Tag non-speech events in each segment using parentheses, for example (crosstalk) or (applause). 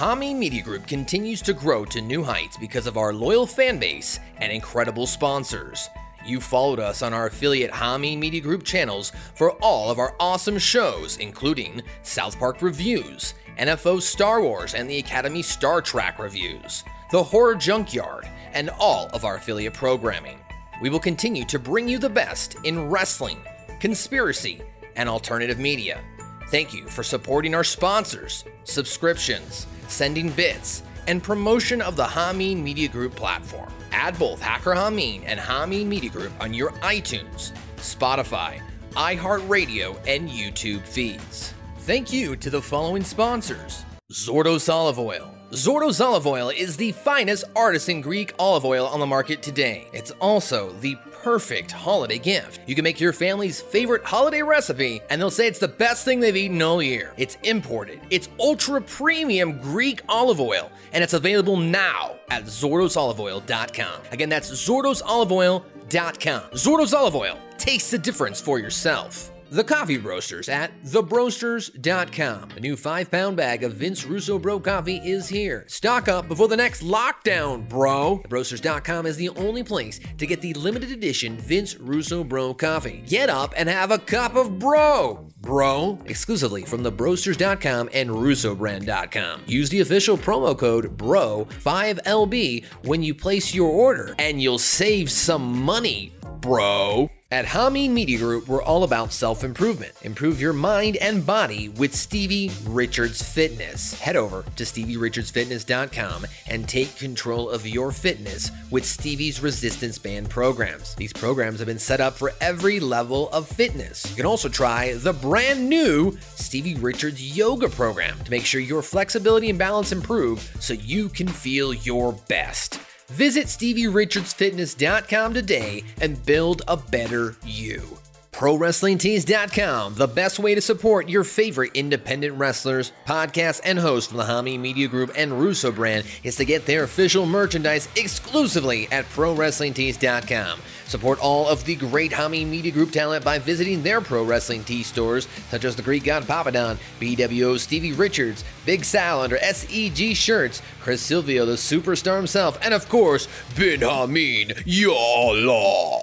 Hameen Media Group continues to grow to new heights because of our loyal fan base and incredible sponsors. You followed us on our affiliate Hameen Media Group channels for all of our awesome shows, including South Park Reviews, NFO Star Wars and the Academy Star Trek Reviews, The Horror Junkyard, and all of our affiliate programming. We will continue to bring you the best in wrestling, conspiracy, and alternative media. Thank you for supporting our sponsors, subscriptions, sending bits, and promotion of the Hameen Media Group platform. Add both Hacker Hameen and Hameen Media Group on your iTunes, Spotify, iHeartRadio, and YouTube feeds. Thank you to the following sponsors Zordos Olive Oil. Zordos Olive Oil is the finest artisan Greek olive oil on the market today. It's also the perfect holiday gift. You can make your family's favorite holiday recipe, and they'll say it's the best thing they've eaten all year. It's imported, it's ultra premium Greek olive oil, and it's available now at ZordosOliveOil.com. Again, that's ZordosOliveOil.com. Zordos Olive Oil. Taste the difference for yourself. The Coffee Roasters at thebroasters.com. A new five pound bag of Vince Russo Bro coffee is here. Stock up before the next lockdown, bro. Thebroasters.com is the only place to get the limited edition Vince Russo Bro coffee. Get up and have a cup of bro. Bro, exclusively from thebroasters.com and russobrand.com. Use the official promo code BRO5LB when you place your order, and you'll save some money, bro. At Hameen Media Group, we're all about self improvement. Improve your mind and body with Stevie Richards Fitness. Head over to StevieRichardsFitness.com and take control of your fitness with Stevie's resistance band programs. These programs have been set up for every level of fitness. You can also try the brand new Stevie Richards Yoga program to make sure your flexibility and balance improve so you can feel your best. Visit StevieRichardsFitness.com today and build a better you. ProWrestlingTees.com, the best way to support your favorite independent wrestlers, podcasts, and hosts from the Hami Media Group and Russo brand is to get their official merchandise exclusively at ProWrestlingTees.com. Support all of the great Hami Media Group talent by visiting their Pro Wrestling Tee stores, such as the Greek God Papadon, BWO Stevie Richards, Big Sal under SEG Shirts, Chris Silvio, the superstar himself, and of course, Ben Hameen, Yalla.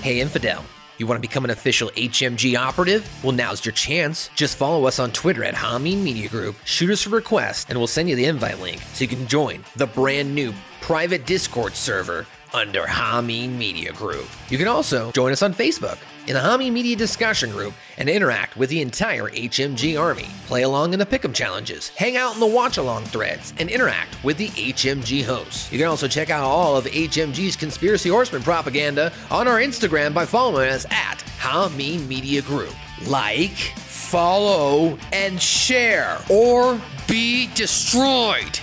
Hey, Infidel. You want to become an official HMG operative? Well, now's your chance. Just follow us on Twitter at Hameen Media Group, shoot us a request, and we'll send you the invite link so you can join the brand new private Discord server under Hameen Media Group. You can also join us on Facebook in the Hameen Media discussion group and interact with the entire HMG army. Play along in the pick'em challenges, hang out in the watch along threads, and interact with the HMG hosts. You can also check out all of HMG's conspiracy horseman propaganda on our Instagram by following us at Hameen Media Group. Like, follow, and share, or be destroyed.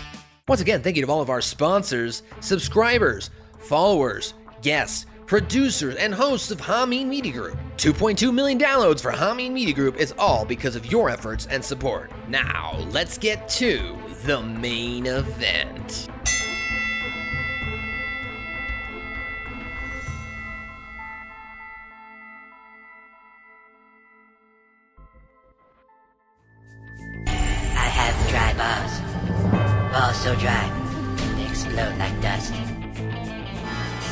Once again, thank you to all of our sponsors, subscribers, followers, guests, producers, and hosts of Hameen Media Group. 2.2 million downloads for Hameen Media Group is all because of your efforts and support. Now, let's get to the main event. I have dry balls. Balls so dry, they explode like dust.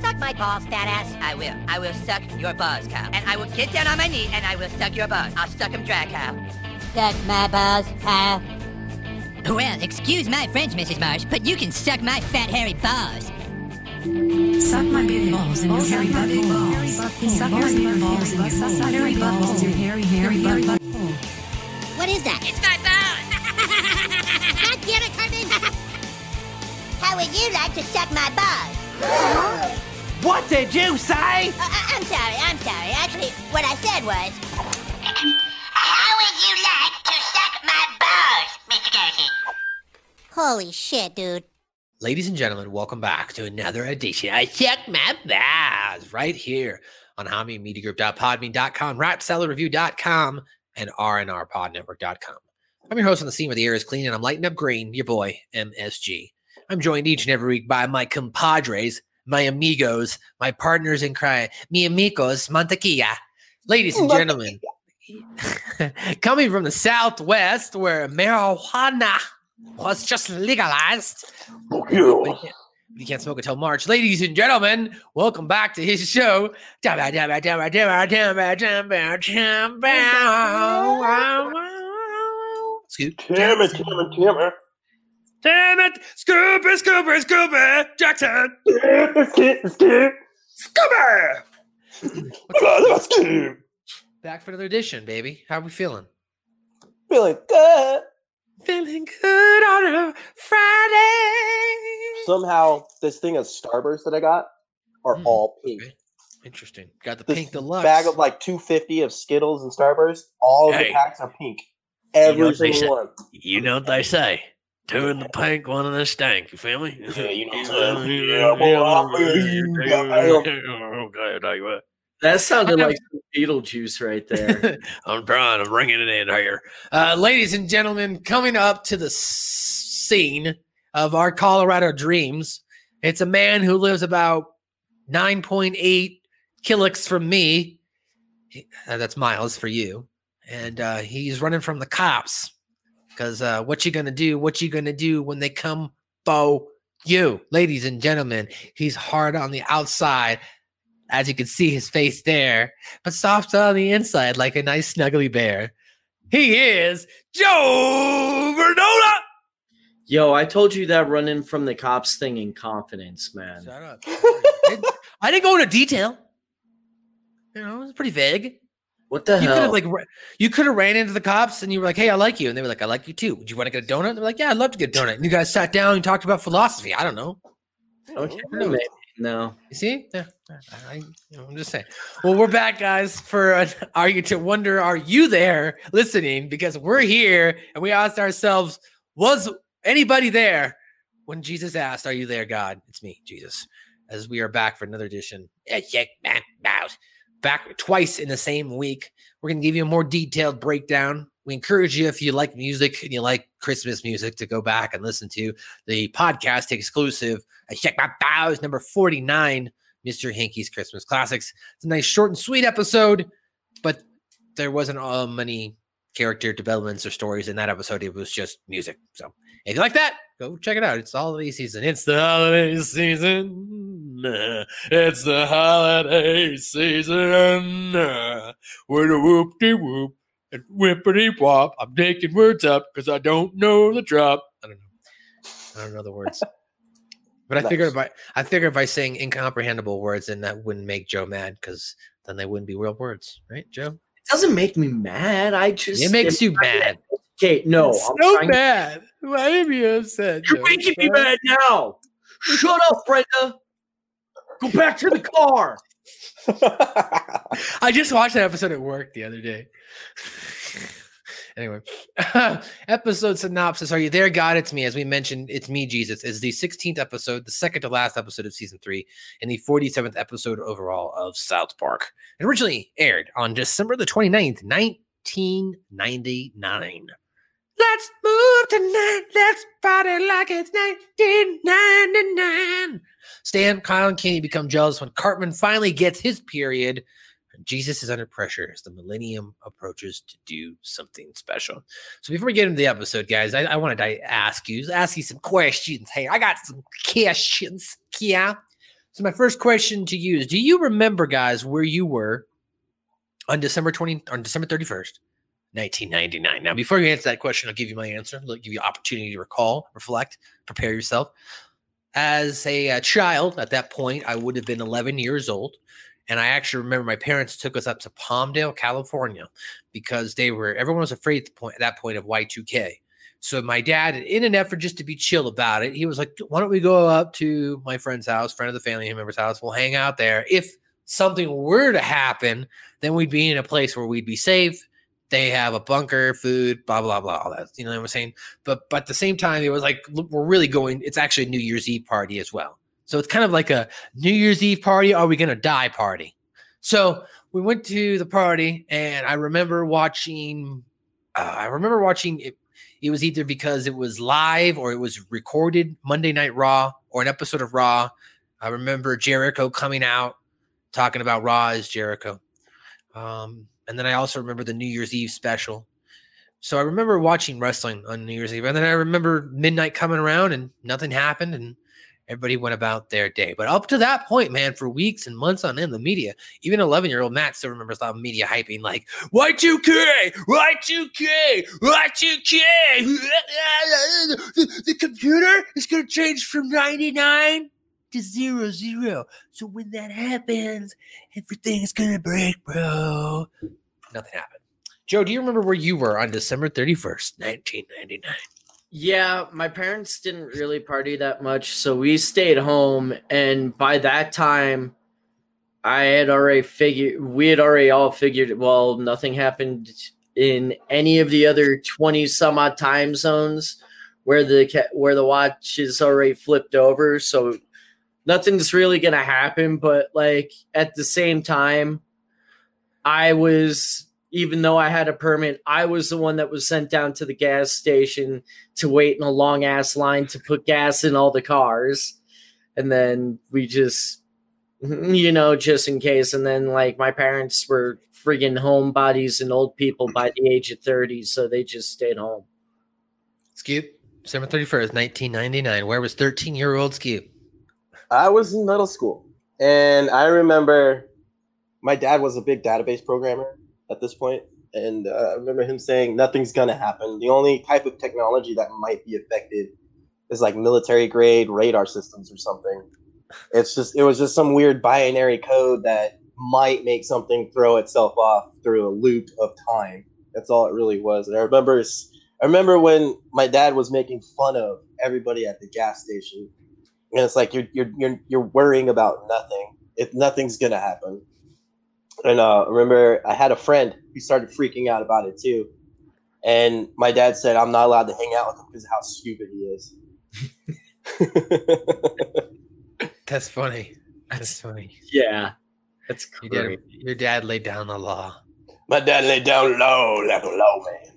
Suck my balls, fat ass. I will. I will suck your balls, cow. And I will get down on my knee and I will suck your balls. I'll suck them dry, cow. Suck my balls, Kyle. Well, excuse my French, Mrs. Marsh, but you can suck my fat hairy balls. Suck my big balls in your hairy butthole. Suck my big balls in your hairy butthole. Your hairy, hairy butthole. What is that? It's my balls. (laughs) God damn it, Cartman! (laughs) How would you like to suck my balls? What did you say? Uh, uh, I'm sorry, I'm sorry. Actually, what I said was. How would you like to suck my balls, Mr. Garrison? Holy shit, dude. Ladies and gentlemen, welcome back to another edition of Check My Bass right here on HamiMediaGroup.podbean.com, RapSellerReview.com, and RNRPodNetwork.com. I'm your host on the scene where the air is clean and I'm lighting up green, your boy, MSG. I'm joined each and every week by my compadres, my amigos, my partners in crime, mi amigos, Montequilla. Ladies and gentlemen, (laughs) coming from the Southwest where marijuana was just legalized. You can't, you can't smoke until March. Ladies and gentlemen, welcome back to his show. Dabba, Damn it! Scooby, Scooby, Scooby! Jackson! Scooby! Back for another edition, baby. How are we feeling? Feeling good. Feeling good on a Friday. Somehow, this thing of Starburst that I got are Mm, all pink. okay. Interesting. Got the This pink deluxe. bag of like 250 of Skittles and Starburst, all Hey. the packs are pink. know Every what they single one. You know what they say. Two in the pink, one in the stank. You feel me? Yeah, you know (laughs) what I'm saying. Yeah, boy, I'm feeling Okay, tell what. That sounded like Beetlejuice right (laughs) there. I'm trying. I'm bringing it in here. Uh, ladies and gentlemen, coming up to the scene of our Colorado dreams, it's a man who lives about 9.8 kilix from me. He- uh, that's miles for you. And uh, he's running from the cops because uh, what you gonna do? What you gonna do when they come for you, ladies and gentlemen? He's hard on the outside, as you can see his face there, but soft on the inside like a nice snuggly bear. He is Joe Vernola. Yo, I told you that running from the cops thing in confidence, man. Shut up. I didn't- I didn't go into detail. You know, it was pretty vague. What the You could have like you could have ran into the cops and you were like, "Hey, I like you," and they were like, "I like you too. Would you want to get a donut?" And they're like, "Yeah, I'd love to get a donut." And you guys sat down and talked about philosophy. I don't know. okay, maybe. no. You see? Yeah, I, I'm just saying. Well, we're back, guys. For an, are you to wonder, are you there listening? Because we're here, and we asked ourselves, was anybody there when Jesus asked, "Are you there, God?" It's me, Jesus. As we are back for another edition. Back twice in the same week. We're gonna give you a more detailed breakdown. We encourage you if you like music and you like Christmas music to go back and listen to the podcast exclusive I check my bows, number 49, Mr. Hanky's Christmas Classics. It's a nice short and sweet episode, but there wasn't uh, many character developments or stories in that episode. It was just music. So if you like that, go check it out. It's the holiday season. It's the holiday season. It's the holiday season. With a whoop de whoop and whippity wop. I'm taking words up because I don't know the drop. I don't know. I don't know the words. (laughs) But I figured if I, I figured by saying incomprehensible words, then that wouldn't make Joe mad because then they wouldn't be real words, right, Joe? It doesn't make me mad. I just It makes you mad. Educate- no, It's I'm so trying bad. Why are you upset? You're making me mad now. Shut up, Brenda. Go back to the car. (laughs) I just watched that episode at work the other day. (laughs) anyway, (laughs) episode synopsis. Are you there, God? It's me. As we mentioned, it's me, Jesus. Is the 16th episode, the second to last episode of season three, and the 47th episode overall of South Park. It originally aired on December the 29th, 1999. Let's move tonight. Let's party like it's 1999. Stan, Kyle, and Kenny become jealous when Cartman finally gets his period. Jesus is under pressure as the millennium approaches to do something special. So before we get into the episode, guys, I, I wanted to ask you, ask you some questions. Hey, I got some questions. Yeah. So my first question to you is: Do you remember, guys, where you were on December twenty on December thirty first? 1999. Now, before you answer that question, I'll give you my answer. I'll give you opportunity to recall, reflect, prepare yourself. As a, uh child at that point, I would have been 11 years old. And I actually remember my parents took us up to Palmdale, California, because they were everyone was afraid at, the point, at that point of Y2K. So my dad, in an effort just to be chill about it, he was like, "Why don't we go up to my friend's house, friend of the family member's house? We'll hang out there. If something were to happen, then we'd be in a place where we'd be safe they have a bunker, food, blah blah blah. All that you know what I'm saying. But but at the same time, it was like we're really going. It's actually a New Year's Eve party as well. So it's kind of like a New Year's Eve party. Are we gonna die party? So we went to the party, and I remember watching. Uh, I remember watching it. It was either because it was live or it was recorded Monday Night Raw or an episode of Raw. I remember Jericho coming out talking about Raw as Jericho. Um, and then I also remember the New Year's Eve special. So I remember watching wrestling on New Year's Eve. And then I remember midnight coming around and nothing happened and everybody went about their day. But up to that point, man, for weeks and months on end, the media, even 11 year old Matt still remembers the media hyping like Y2K, Y2K, Y2K. The, the computer is going to change from 99 to zero zero. So when that happens, everything's gonna break, bro. Nothing happened. Joe, do you remember where you were on December 31st, 1999? Yeah, my parents didn't really party that much, so we stayed home. And by that time, I had already figured, we had already all figured, well, nothing happened in any of the other 20 some odd time zones where the where the watch is already flipped over so nothing's really gonna happen but like at the same time i was even though i had a permit i was the one that was sent down to the gas station to wait in a long ass line to put gas in all the cars and then we just you know just in case and then like my parents were friggin' homebodies and old people by the age of 30 so they just stayed home Scoop, December 31st, 1999. Where was 13 year old Scoop? I was in middle school, and I remember my dad was a big database programmer at this point, and uh, I remember him saying nothing's gonna happen. The only type of technology that might be affected is like military grade radar systems or something. It's just it was just some weird binary code that might make something throw itself off through a loop of time. That's all it really was. And I remember I remember when my dad was making fun of everybody at the gas station and it's like you're you're you're you're worrying about nothing. If nothing's gonna happen. And uh, remember, I had a friend who started freaking out about it too. And my dad said, "I'm not allowed to hang out with him because of how stupid he is." (laughs) That's funny. That's funny. Yeah, that's your dad, your dad laid down the law. My dad laid down low like a low man.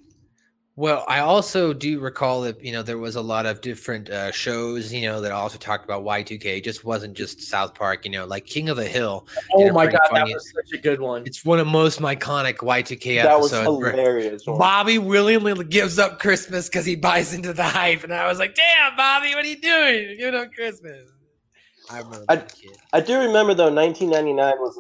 Well, I also do recall that you know there was a lot of different uh, shows, you know, that also talked about Y2K. It just wasn't just South Park, you know, like King of the Hill. Oh my god, that was such a good one. It's one of the most iconic Y2K that episodes. was hilarious. Bobby willingly gives up Christmas because he buys into the hype, and I was like, "Damn, Bobby, what are you doing? You're giving up Christmas." I remember. I, I do remember though, 1999 was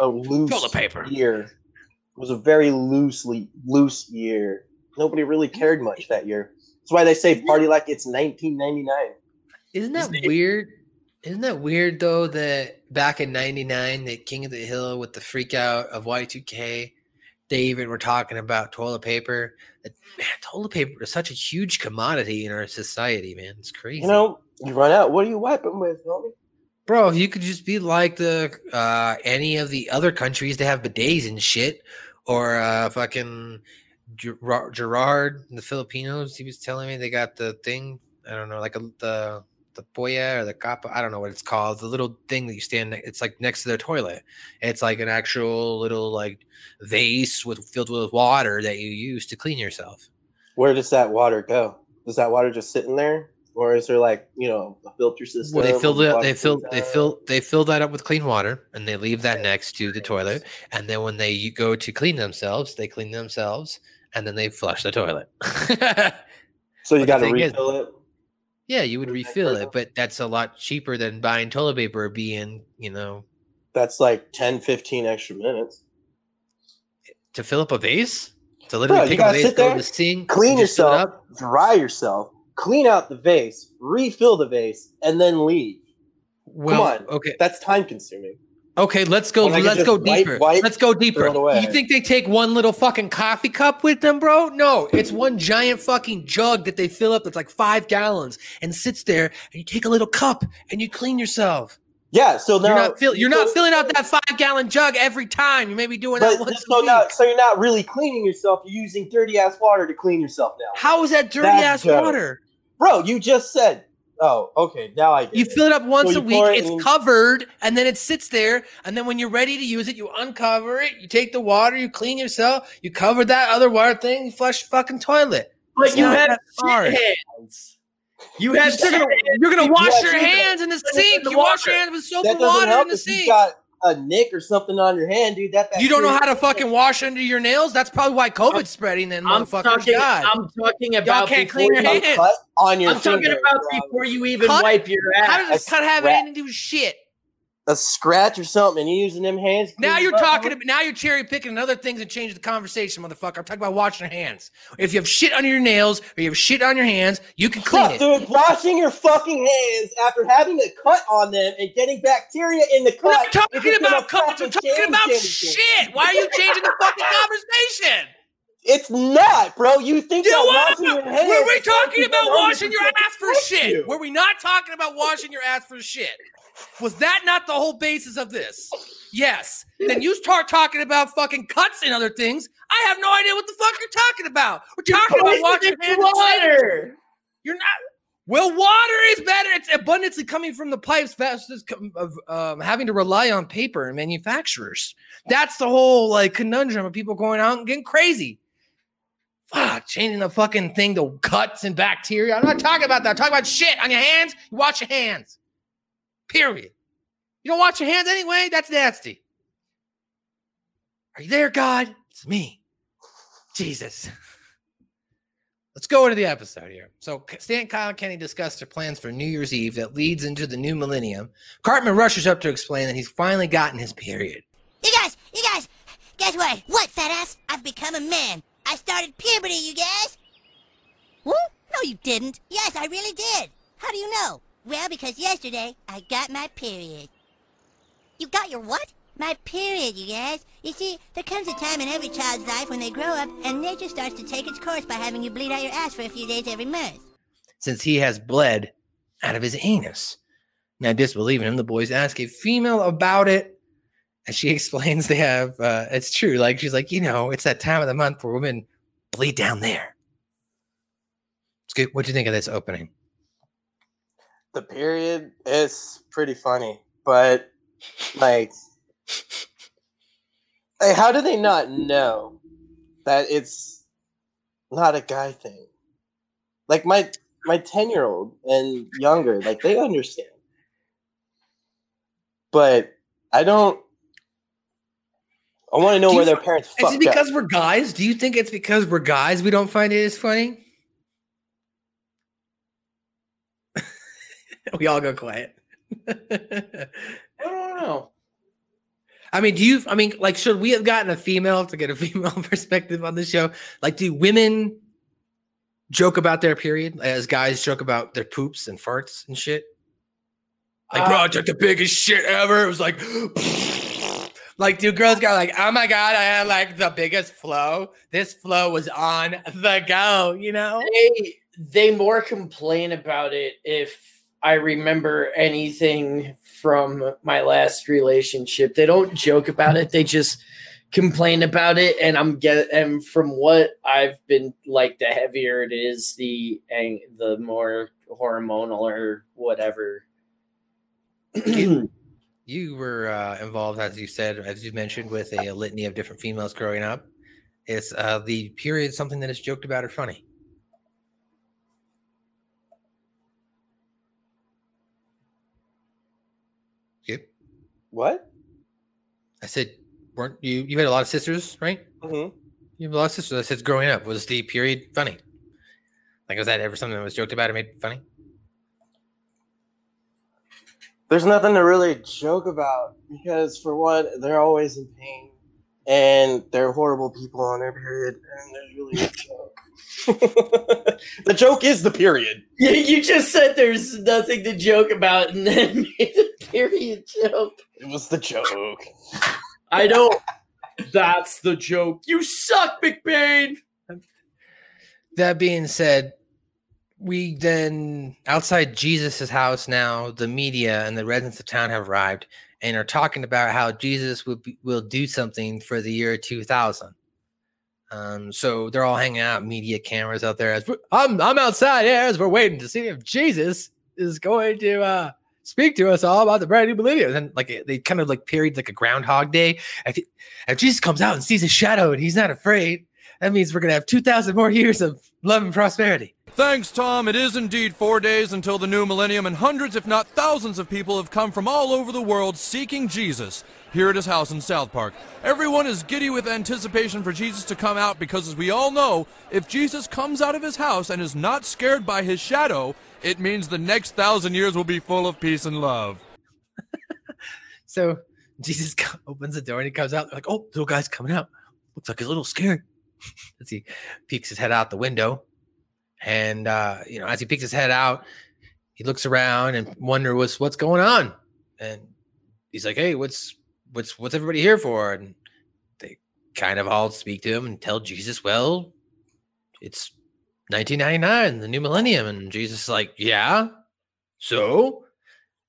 a a loose paper. year. It was a very loosely loose year nobody really cared much that year. That's why they say party like it's 1999. Isn't that weird? Isn't that weird though that back in '99, that King of the Hill with the freak out of Y2K, they even were talking about toilet paper. That, man, toilet paper is such a huge commodity in our society, man. It's crazy. You know, you run out. What are you wiping with, homie? Bro, you could just be like the uh, any of the other countries that have bidets and shit, or uh, fucking Ger- Gerard, the Filipinos, he was telling me they got the thing. I don't know, like a, the the poya or the capa. I don't know what it's called. The little thing that you stand. It's like next to their toilet. It's like an actual little like vase with filled with water that you use to clean yourself. Where does that water go? Does that water just sit in there, or is there like you know a filter system? Well, they fill it. They fill. They fill. They fill that up with clean water, and they leave that next to the toilet. And then when they go to clean themselves, they clean themselves and then they flush the toilet. (laughs) so you got to refill is, it. Yeah, you would refill it, but that's a lot cheaper than buying toilet paper. Being, you know, that's like 10, 15 extra minutes to fill up a vase. To literally Bro, pick up a vase, go to the sink, clean yourself, dry yourself, clean out the vase, refill the vase, and then leave. Well, Come on, okay, that's time consuming. Okay, let's go. Let's go deeper. Wipe, let's go deeper. You think they take one little fucking coffee cup with them, bro? No, it's one giant fucking jug that they fill up that's like five gallons and sits there, and you take a little cup and you clean yourself. Yeah, so now you're not, fill, you're not filling out that five gallon jug every time. You may be doing that once so a now, week. so you're not really cleaning yourself. You're using dirty ass water to clean yourself now, How is that dirty That's ass water? bro. You just said. Oh, okay. Now I get You it. fill it up once So a week. it It's in- covered, and then it sits there. And then when you're ready to use it, you uncover it. You take the water. You clean yourself. You cover that other water thing. You flush the fucking toilet. But It's you not have that shit hands. You have You're gonna, you're gonna wash You your hands in the put in sink. the You wash your hands with soap and water in the if you sink. got a nick or something on your hand, dude. That You don't know how to fucking wash under your nails. That's probably why COVID's spreading. Then I'm talking. God, I'm talking y'all about can't clean your hands. on your I'm talking about bro. before you even Cut? wipe your ass. How does this cut have anything to do with shit? A scratch or something, and you using them hands. Now you're talking. About, now you're cherry picking and other things and change the conversation, motherfucker. I'm talking about washing your hands. If you have shit under your nails or you have shit on your hands, you can clean Fuck, it. dude, washing your fucking hands after having a cut on them and getting bacteria in the cut. We're not talking about cups. We're talking about shit. Why are you changing the fucking conversation? It's not, bro. You think You that washing your hands? Were we talking about washing your ass for shit? you? Were we not talking about washing your ass for shit? Was that not the whole basis of this? Yes. Then you start talking about fucking cuts and other things. I have no idea what the fuck you're talking about. We're talking about washing hands. and water. You're not. Well, water is better. It's abundantly coming from the pipes versus of um, having to rely on paper and manufacturers. That's the whole like conundrum of people going out and getting crazy. Fuck, changing the fucking thing to cuts and bacteria. I'm not talking about that. I'm talking about shit on your hands. You wash your hands. Period. You don't wash your hands anyway. That's nasty. Are you there, God? It's me. Jesus. (laughs) Let's go into the episode here. So, Stan, Kyle, and Kenny discuss their plans for New Year's Eve that leads into the new millennium. Cartman rushes up to explain that he's finally gotten his period. You guys, you guys, guess what? What, fat ass? I've become a man. I started puberty, you guys. What? No, you didn't. Yes, I really did. How do you know? Well, because yesterday I got my period. You got your what? My period, you guys. You see, there comes a time in every child's life when they grow up and nature starts to take its course by having you bleed out your ass for a few days every month. since he has bled out of his anus. Now, disbelieving him, the boys ask a female about it. And she (laughs) explains they have, uh, it's true. Like, she's like, you know, it's that time of the month where women bleed down there. It's good. What do you think of this opening? The period is pretty funny, but like, hey, how do they not know that it's not a guy thing? Like my my ten year old and younger, like they understand, but I don't. I want to know Do where their parents Is it because up. we're guys? Do you think it's because we're guys we don't find it as funny? (laughs) we all go quiet. (laughs) I don't know. I mean, do you? I mean, like, should we have gotten a female to get a (laughs) female perspective on the show? Like, do women joke about their period as guys joke about their poops and farts and shit? Like, bro, I uh, took the biggest shit ever. It was like, like, do girls got like, oh my god, I had like the biggest flow. This flow was on the go, you know? They they more complain about it if I remember anything from my last relationship. They don't joke about it. They just complain about it and I'm get and from what I've been like the heavier it is, the ang- the more hormonal or whatever. You (clears throat) were uh, involved, as you said, as you mentioned, with a, litany of different females growing up. Is uh, the period something that is joked about or funny? Yep. What? I said, weren't you? You had a lot of sisters, right? Mm-hmm. You have a lot of sisters. I said, growing up, was the period funny? Like, was that ever something that was joked about or made funny? There's nothing to really joke about because, for one, they're always in pain and they're horrible people on their period, and there's really (laughs) no joke. (laughs) the joke is the period. Yeah, you just said there's nothing to joke about and then (laughs) made a period joke. It was the joke. I don't. That's the joke. You suck, McBain. That being said, we then outside Jesus' house now, the media and the residents of town have arrived and are talking about how Jesus will be, will do something for the year 2000. Um, so they're all hanging out, media cameras out there. As I'm I'm outside here as we're waiting to see if Jesus is going to uh, speak to us all about the brand new millennium. And like they kind of like period like a Groundhog Day. If, if Jesus comes out and sees a shadow and he's not afraid, that means we're gonna have 2,000 more years of love and prosperity. Thanks, Tom. It is indeed four days until the new millennium, and hundreds, if not thousands, of people have come from all over the world seeking Jesus here at his house in South Park. Everyone is giddy with anticipation for Jesus to come out because, as we all know, if Jesus comes out of his house and is not scared by his shadow, it means the next thousand years will be full of peace and love. (laughs) So Jesus (laughs) opens the door and he comes out. Like, oh, little guy's coming out. Looks like he's a little scared. (laughs) as he peeks his head out the window, and uh, you know, as he peeks his head out, he looks around and wonder what's what's going on. And he's like, "Hey, what's what's what's everybody here for?" And they kind of all speak to him and tell Jesus, "Well, it's 1999, the new millennium." And Jesus is like, "Yeah, so."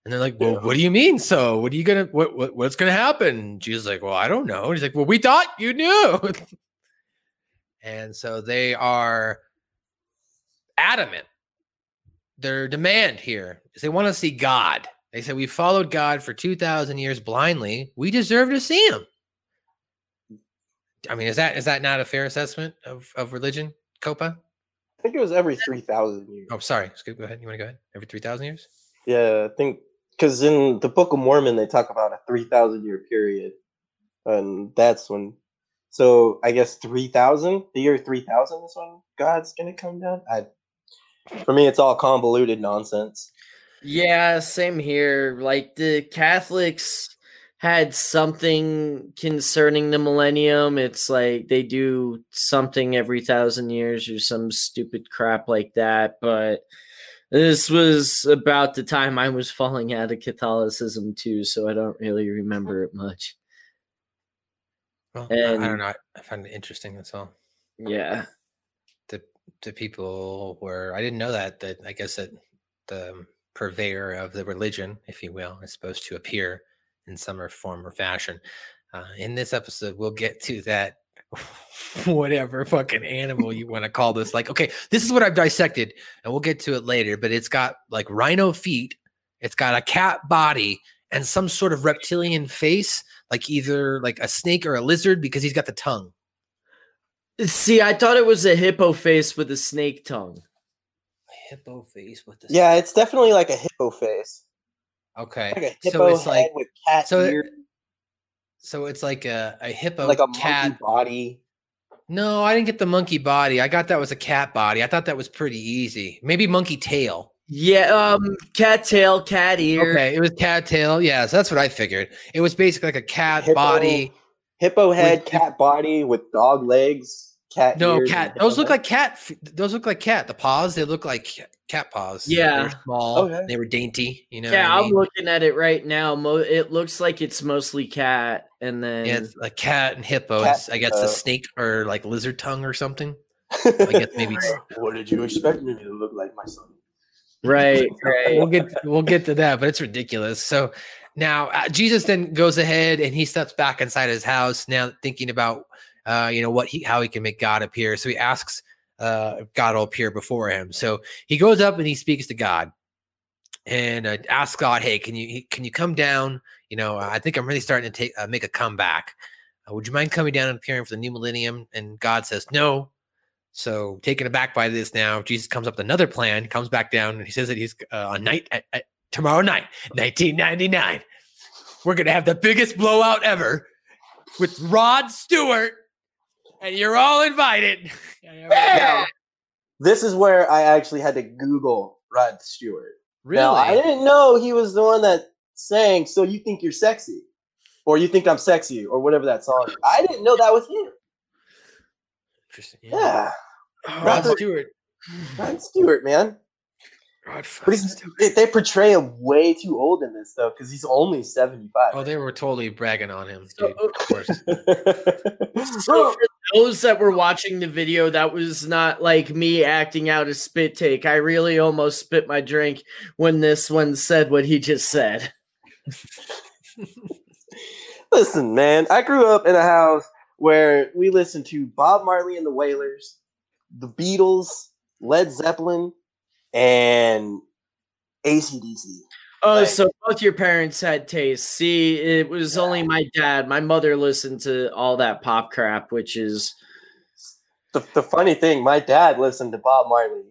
And they're like, "Well, what do you mean? So, what are you gonna what, what what's gonna happen?" Jesus is like, "Well, I don't know." And he's like, "Well, we thought you knew." (laughs) and so they are adamant. Their demand here is they want to see God. They said we followed God for two thousand years blindly. We deserve to see Him. I mean, is that is that not a fair assessment of of religion, Copa? I think it was every 3,000 years. Oh, sorry. Go ahead. You want to go ahead? Every three thousand years? Yeah, I think because in the Book of Mormon they talk about a three thousand year period, and that's when. So I guess three thousand, the year three thousand is when God's gonna come down. I, for me, it's all convoluted nonsense. Yeah, same here. Like the Catholics had something concerning the millennium. It's like they do something every thousand years or some stupid crap like that. But this was about the time I was falling out of Catholicism too, so I don't really remember it much. Well, I- I don't know. I, I find it interesting. That's all. Yeah. The the people were. I didn't know that. That I guess that the um, purveyor of the religion, if you will, is supposed to appear in some or form or fashion. Uh, in this episode, we'll get to that. (laughs) Whatever fucking animal you want to call this. Like, okay, this is what I've dissected, and we'll get to it later. But it's got like rhino feet. It's got a cat body and some sort of reptilian face, like either like a snake or a lizard, because he's got the tongue. See, I thought it was a hippo face with a snake tongue. Hippo face with the Yeah, it's definitely like a hippo face. Okay. Like a so it's head like with cat so it- so it's like a, a hippo like a cat monkey body. No, I didn't get the monkey body. I got that was a cat body. I thought that was pretty easy. Maybe monkey tail. Yeah, um, cat tail, cat ear. Okay, it was cat tail. Yeah, so that's what I figured. It was basically like a cat Hippo- body. Hippo head, with- cat body with dog legs, cat. No, ears, cat. Those look like cat. Those look like cat. The paws, they look like cat paws. They Yeah. were small. Okay. They were dainty. You know. yeah, what I I'm mean? looking at it right now. Mo- it looks like it's mostly cat, and then Yeah, it's like cat and hippo. Cat, It's, I guess a snake or like lizard tongue or something. I guess maybe (laughs) (laughs) what did you expect me to look like, my son? right, (laughs) right. we'll get we'll get to that, but it's ridiculous. So now uh, Jesus then goes ahead and he steps back inside his house. Now thinking about uh, you know what he how he can make God appear. So he asks uh, God will appear before him. So he goes up and he speaks to God and uh, asks God, "Hey, can you can you come down? You know, I think I'm really starting to take uh, make a comeback. Uh, would you mind coming down and appearing for the new millennium?" And God says, "No." So taken aback by this now, Jesus comes up with another plan, comes back down, and he says that he's uh, on night at, at- tomorrow night, 1999. We're gonna have the biggest blowout ever with Rod Stewart, and you're all invited. (laughs) Now, this is where I actually had to Google Rod Stewart. Really? Now, I didn't know he was the one that sang "So You Think You're Sexy," or "You Think I'm Sexy," or whatever that song. Is. I didn't know that was him. Interesting. Yeah, Rod Rod Stewart. Rod Stewart, man. Rod But he's, they, they portray him way too old in this though, because he's only seventy-five. Oh, they were totally bragging on him, dude. Of course. (laughs) So for those that were watching the video, that was not like me acting out a spit take. I really almost spit my drink when this one said what he just said. (laughs) Listen, man, I grew up in a house where we listened to Bob Marley and the Wailers, the Beatles, Led Zeppelin, and ACDC. Oh, Like- so both your parents had taste. See, it was only my dad. My mother listened to all that pop crap, which is The, the funny thing, my dad listened to Bob Marley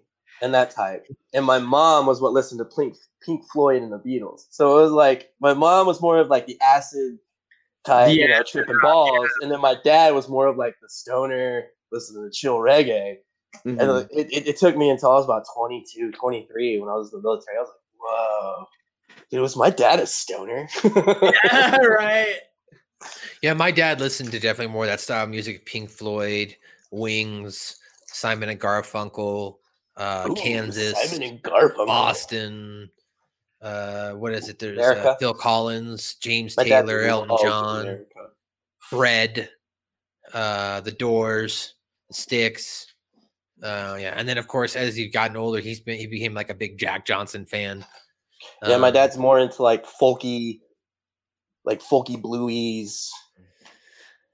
and that type, and my mom was what listened to Pink, Pink Floyd and the Beatles. So it was like my mom was more of like the acid type, The you know, tripping balls, and then my dad was more of like the stoner, listening to chill reggae. Mhm. And it, it, it took me until I was about 22, 23 when I was in the military. I was like, whoa, dude, was my dad a stoner? (laughs) yeah, (laughs) right. Yeah, my dad listened to definitely more of that style of music: Pink Floyd, Wings, Simon and Garfunkel, uh, Ooh, Kansas, Simon and Garfunkel. Boston. Uh, what is it? There's uh, Phil Collins, James My Taylor, Elton John, America. Fred, uh, The Doors, The Styx. Uh, yeah, and then of course, as he's gotten older, he's been he became like a big Jack Johnson fan. Yeah, my Um, dad's more into like folky, like folky blueies,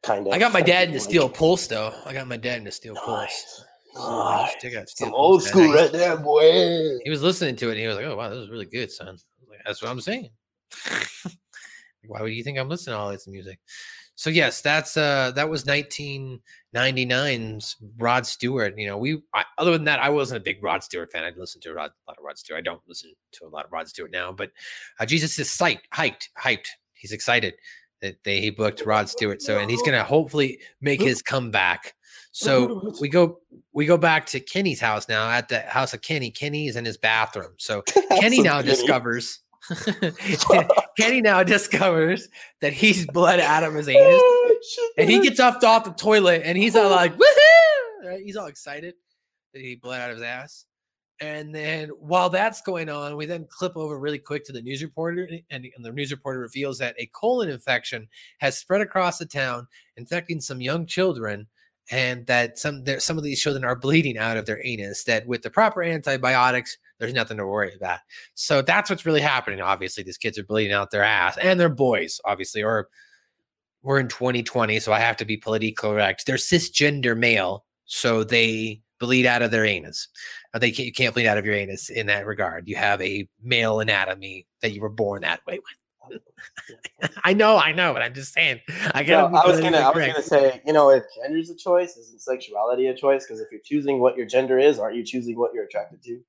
kind of. I got my dad into Steel Pulse though. I got my dad into Steel Pulse. Nice. Check out Some old school right there, boy. He was listening to it and he was like, "Oh wow, this is really good, son." Like, That's what I'm saying. (laughs) Why would you think I'm listening to all this music? So yes, that's uh that was 1999's Rod Stewart. You know, we I, other than that, I wasn't a big Rod Stewart fan. I'd listen to a, Rod, a lot of Rod Stewart. I don't listen to a lot of Rod Stewart now, but uh, Jesus is psyched, hyped, hyped. He's excited that they he booked Rod Stewart. So and he's gonna hopefully make his comeback. So we go we go back to Kenny's house now at the house of Kenny. Kenny is in his bathroom. So (laughs) Kenny now Kenny. discovers (laughs) Kenny now discovers that he's bled out of his anus, (laughs) and he gets up off the toilet, and he's all like, (laughs) "Woohoo!" Right? He's all excited that he bled out of his ass. And then while that's going on, we then clip over really quick to the news reporter, and, and the news reporter reveals that a colon infection has spread across the town, infecting some young children, and that some there, some of these children are bleeding out of their anus. That with the proper antibiotics, there's nothing to worry about. So that's what's really happening. Obviously, these kids are bleeding out their ass, and they're boys, obviously, or we're in 2020, so I have to be politically correct. They're cisgender male, so they bleed out of their anus. Uh, They can't, you can't bleed out of your anus in that regard. You have a male anatomy that you were born that way with. (laughs) I know, I know, but I'm just saying. I No, I was gonna, I was gonna say, you know, if gender's a choice, isn't sexuality a choice? Because if you're choosing what your gender is, aren't you choosing what you're attracted to?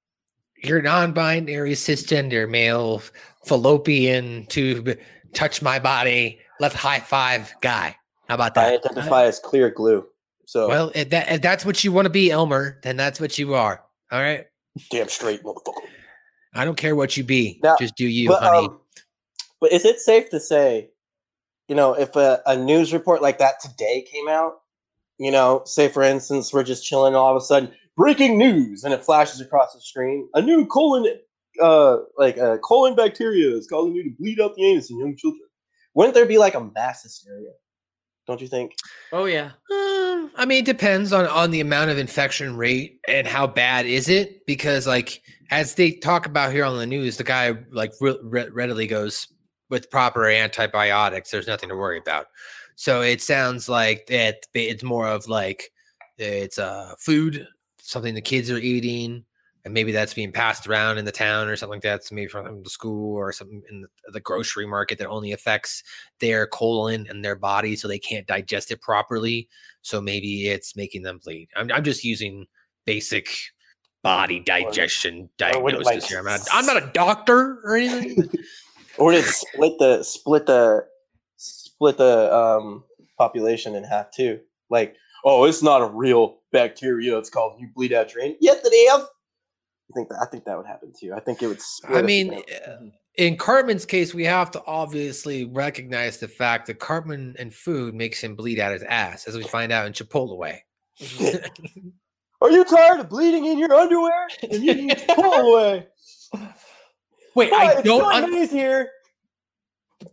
You're non-binary cisgender male fallopian tube touch my body let's high five guy how about that? I identify as clear glue. So well if, that, if that's what you want to be elmer then that's what you are all right damn straight, motherfucker. i don't care what you be Now, just do you but, honey um, but is it safe to say, you know, if a, a news report like that today came out, you know, say for instance, we're just chilling, all of a sudden, breaking news, and it flashes across the screen, a new colon, uh, like uh, colon bacteria is causing you to bleed out the anus in young children. Wouldn't there be like a mass hysteria? Don't you think? Oh yeah. Um, I mean, it depends on on the amount of infection rate and how bad is it. Because, like, as they talk about here on the news, the guy like re- re- readily goes with proper antibiotics. There's nothing to worry about. So it sounds like it. It's more of like it's uh food, something the kids are eating, and maybe that's being passed around in the town or something like that. So maybe from the school or something in the, the grocery market that only affects their colon and their body, so they can't digest it properly. So maybe it's making them bleed. I'm, I'm just using basic body digestion or diagnosis like, here. I'm not, I'm not a doctor or anything. (laughs) Or did split the split the split the um population in half too? Like, oh, it's not a real bacteria. It's called you bleed out your anus. Yes, it is. I think that I think that would happen too. I think it would. I mean, uh, in Cartman's case, we have to obviously recognize the fact that Cartman and food makes him bleed out his ass, as we find out in Chipotle. Are you tired of bleeding in your underwear? And you need to pull away. (laughs) Wait, Hi, I it's don't. Billy un- here.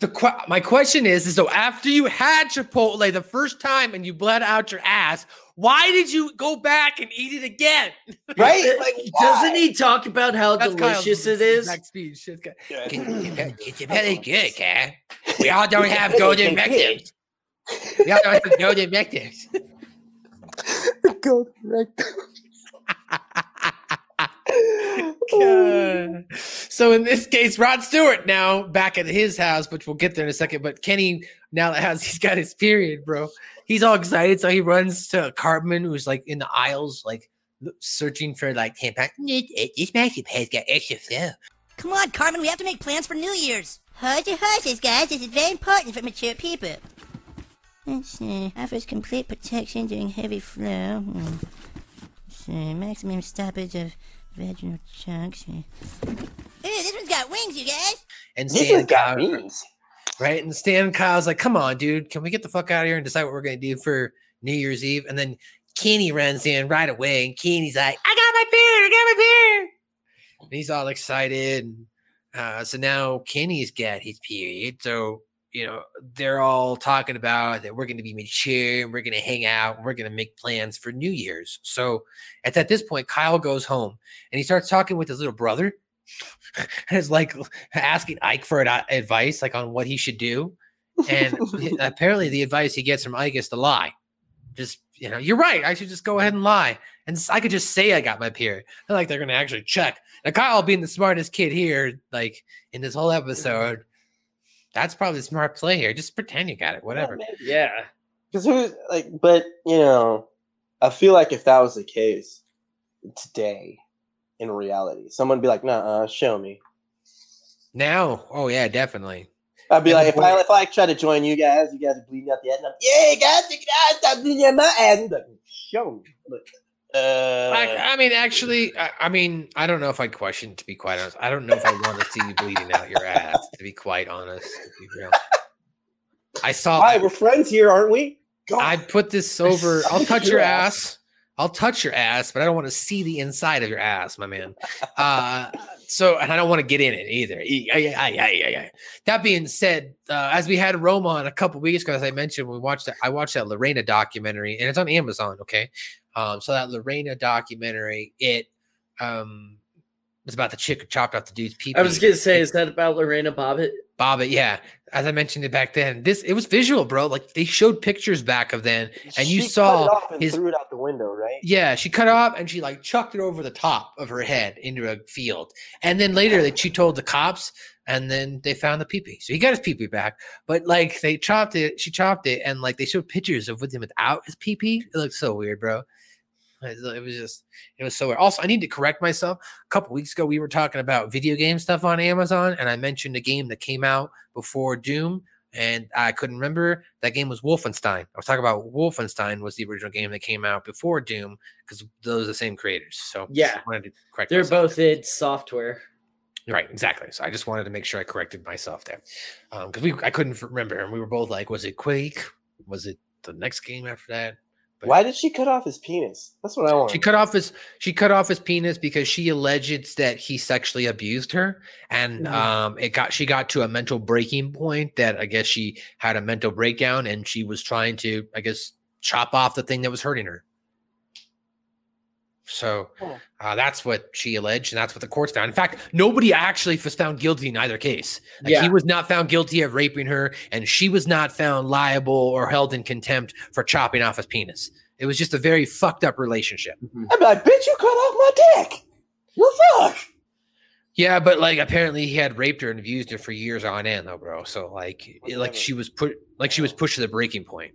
The my question is, is so after you had Chipotle the first time and you bled out your ass, why did you go back and eat it again? (laughs) Right? Like, Doesn't he talk about how That's Kyle's delicious it is? exact speech. Shit, guy. It's very good, Cat. (laughs) We all don't have golden rectums. We all don't have golden rectums. Golden rectum. (laughs) God. (laughs) So in this case, Rod Stewart now back at his house, which we'll get there in a second. But Kenny now that has (laughs) he's got his period, bro. He's all excited, so he runs to Cartman, who's like in the aisles, like searching for like tampon. This massive has got extra flow. Come on, Cartman, we have to make plans for New Year's. Hush your horses, guys. This is very important for mature people. Let's see. Offers complete protection during heavy flow. Hmm. Let's see. Maximum stoppage of vaginal chunks. Ooh, this one's got wings, you guys. And This Stan has got Kyle, wings. right? And Stan Kyle's like, "Come on, dude, can we get the fuck out of here and decide what we're gonna do for New Year's Eve?" And then Kenny runs in right away, and Kenny's like, "I got my period, I got my period," and he's all excited. And, uh, so now Kenny's got his period, so you know they're all talking about that we're going to be mature and we're going to hang out and we're going to make plans for New Year's. So at, at this point, Kyle goes home and he starts talking with his little brother. (laughs) and is like asking Ike for ad- uh, advice, like on what he should do. And (laughs) apparently, the advice he gets from Ike is to lie. Just you know, you're right. I should just go ahead and lie, and I could just say I got my period. Not like they're gonna actually check. Now, Kyle being the smartest kid here, like in this whole episode, that's probably the smart play here. Just pretend you got it, whatever. Yeah. Because who's like, but you know, I feel like if that was the case today, in reality, someone would be like, "Nah, uh, show me." Now, oh yeah, definitely. I'd be And like, if I if I try to join you guys, you guys are bleeding out the ass. And I'm, yeah, guys, check it out, stop bleeding out my ass. And like, show me. But, uh, I, I mean, actually, I, I mean, I don't know if I'd question. To be quite honest, I don't know if I want to see you bleeding out your ass. To be quite honest, to be real. I saw. Hi, we're friends here, aren't we? I'd put this over. (laughs) I'll touch your Your ass. I'll touch your ass, but I don't want to see the inside of your ass, my man. Uh, so, and I don't want to get in it either. That being said, uh, as we had Roma on a couple weeks ago, as I mentioned, we watched that. I watched that Lorena documentary, and it's on Amazon. Okay, um, so that Lorena documentary, it um, was about the chick who chopped off the dude's pee. I was gonna say, is that about Lorena Bobbitt? Bobbitt, yeah. As I mentioned it back then, this it was visual, bro. Like they showed pictures back of then, and you saw cut it off and his threw it out the window, right? yeah, she cut it off and she like chucked it over the top of her head into a field. And then later that she told the cops and then they found the pee So he got his pee back. But like they chopped it, she chopped it, and like they showed pictures of with him without his pee It looked so weird, bro. It was- just, it was so weird. Also, I need to correct myself. A couple weeks ago, we were talking about video game stuff on Amazon, and I mentioned a game that came out before Doom, and I couldn't remember. That game was Wolfenstein. I was talking about Wolfenstein was the original game that came out before Doom because those are the same creators. So Yeah. I wanted to correct. They're both id Software. Right, exactly. So I just wanted to make sure I corrected myself there, um, because we I couldn't remember, and we were both like, was it Quake? Was it the next game after that? Why did she cut off his penis? That's what I want. She cut off his she cut off his penis because she alleged that he sexually abused her, and Mhm. um, it got she got to a mental breaking point that I guess she had a mental breakdown, and she was trying to I guess chop off the thing that was hurting her. So uh, that's what she alleged, and that's what the courts found. In fact, nobody actually was found guilty in either case. Like, Yeah. He was not found guilty of raping her, and she was not found liable or held in contempt for chopping off his penis. It was just a very fucked up relationship. I'd be like, bitch, you cut off my dick. What the fuck? Yeah, but like apparently he had raped her and abused her for years on end, though, bro. So like, it- like she was put, like she was pushed to the breaking point,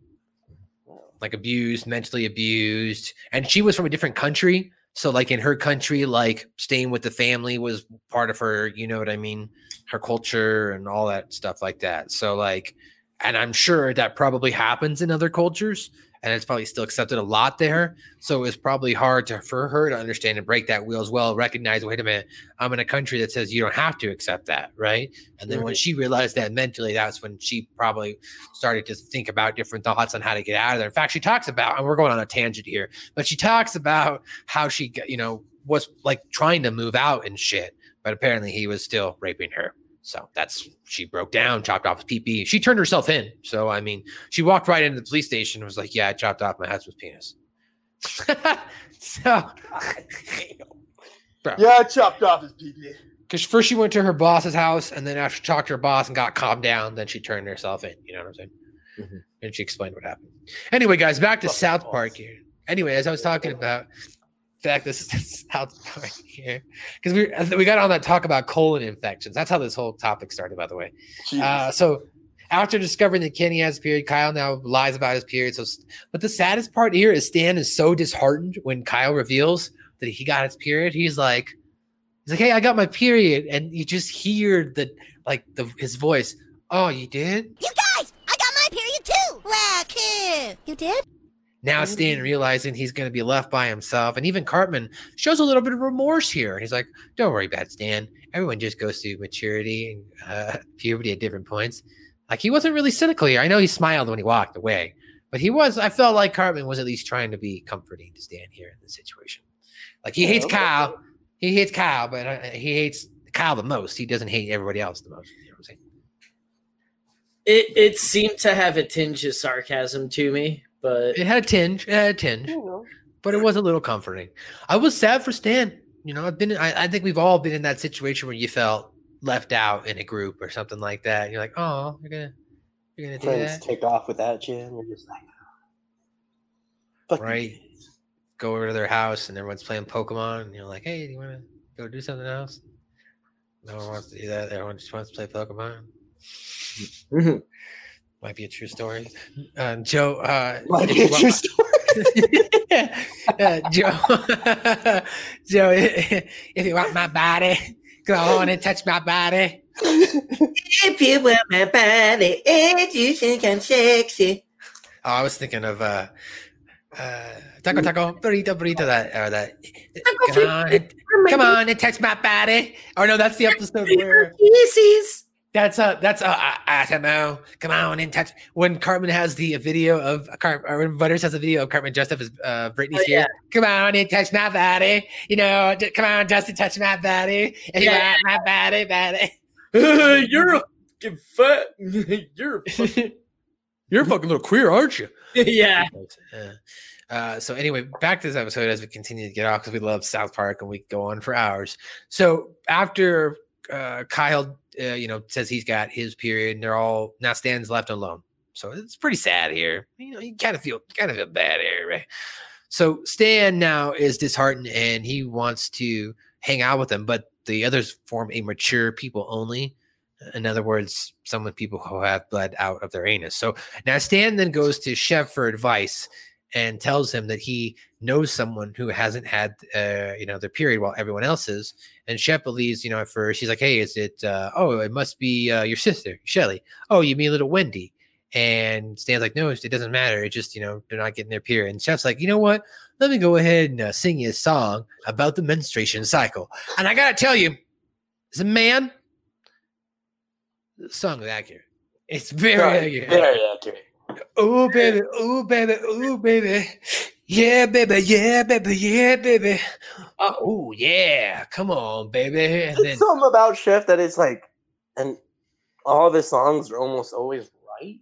like abused, mentally abused, and she was from a different country. So like in her country, like staying with the family was part of her, you know what I mean, her culture and all that stuff like that. So like, and I'm sure that probably happens in other cultures, and it's probably still accepted a lot there. So it's probably hard to for her to understand and break that wheel as well. Recognize, wait a minute, I'm in a country that says you don't have to accept that, right? And then when she realized that mentally, that's when she probably started to think about different thoughts on how to get out of there. In fact, she talks about, and we're going on a tangent here, but she talks about how she, you know, was like trying to move out and shit, but apparently he was still raping her. So that's she broke down, chopped off his pee She turned herself in. So I mean, she walked right into the police station and was like, "Yeah, I chopped off my husband's penis." (laughs) so (laughs) bro. Yeah, I chopped off his pee pee. because first she went to her boss's house, and then after she talked to her boss and got calmed down, then she turned herself in. You know what I'm saying? Mm-hmm. And she explained what happened. Anyway, guys, back to South Park here. Anyway, as I was talking about, in fact, this is (laughs) South Park here because we we got on that talk about colon infections. That's how this whole topic started, by the way. Uh, so after discovering that Kenny has a period, Kyle now lies about his period. So, but the saddest part here is Stan is so disheartened when Kyle reveals that he got his period. He's like, he's like, "Hey, I got my period," and you just hear the like the his voice. Oh, you did? You guys, I got my period too. Wow, cool. You did? Now Stan realizing he's going to be left by himself, and even Cartman shows a little bit of remorse here. He's like, "Don't worry about Stan. Everyone just goes through maturity and uh, (laughs) puberty at different points." Like he wasn't really cynical here. I know he smiled when he walked away, but he was. I felt like Cartman was at least trying to be comforting to Stan here in this situation. Like he hates Kyle, he hates Kyle, but uh, he hates Kyle the most. He doesn't hate everybody else the most. You know what I'm saying? It it seemed to have a tinge of sarcasm to me, but It had a tinge. It had a tinge, but it was a little comforting. I was sad for Stan. You know, I've been. I, I think we've all been in that situation where you felt left out in a group or something like that. And you're like, oh, you're gonna, you're gonna do Friends that, take off without you, and you're just like, oh, fuck you. right? Go over to their house and everyone's playing Pokemon, and you're like, hey, do you want to go do something else? No one wants to do that. Everyone just wants to play Pokemon. (laughs) Might be a true story. Uh, Joe, uh, Might be a want- true story. (laughs) uh, Joe, (laughs) Joe, if you want my body, go on and touch my body. If you want my body and you think I'm sexy. Oh, I was thinking of uh, uh, taco taco burrito burrito that or that. Come on, and, come on and touch my body. Or no, that's the episode where Kisses. That's a that's uh Asimo. Come on and touch when Cartman has the video of Cart or when Butters has a video of Cartman dressed up as uh, Britney Oh, Spears. yeah. Come on and touch my body. You know, j- come on, just to touch my body. If you Yeah. want my body, body. (laughs) you're a fucking fat. (laughs) You're a fucking, (laughs) You're a fucking little queer, aren't you? yeah. Uh, uh, so anyway, back to this episode as we continue to get off because we love South Park and we go on for hours. So after uh, Kyle, uh, you know, says he's got his period, and they're all now Stan's left alone. So it's pretty sad here. You know, you kind of feel kind of a bad here, right? So Stan now is disheartened and he wants to hang out with them, but the others form a mature people only. In other words, some with people who have blood out of their anus. So now Stan then goes to Chef for advice and tells him that he knows someone who hasn't had uh, you know their period while everyone else is. And Chef believes, you know, at first she's like, "Hey, is it? Uh, oh, it must be uh, your sister, Shelly. Oh, you mean little Wendy?" And Stan's like, "No, it doesn't matter. It just you know they're not getting their period." And Chef's like, "You know what? Let me go ahead and uh, sing you a song about the menstruation cycle." And I gotta tell you, as a man, the song is accurate. It's very Right, accurate. Very accurate. Oh baby, oh baby, oh baby. Yeah, baby, yeah, baby, yeah, baby. Oh yeah, come on, baby. And then It's something about Chef that is like, and all of his songs are almost always right.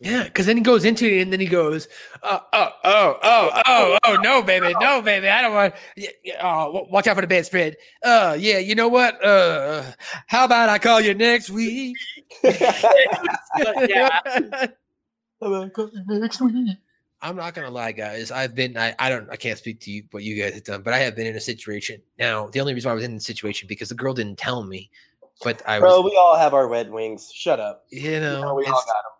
yeah, because then he goes into it and then he goes, oh, oh, oh, oh, oh, oh, no, baby, no, baby, I don't want. Yeah, yeah, oh, watch out for the bedspread. Uh, yeah, you know what? Uh, how about I call you next week? (laughs) yeah. (laughs) Next week. I'm not gonna lie, guys. I've been I, I don't I can't speak to you what you guys have done, but I have been in a situation. Now, the only reason why I was in the situation because the girl didn't tell me, but I Bro, was we all have our red wings. Shut up. you You know, know, we all got them.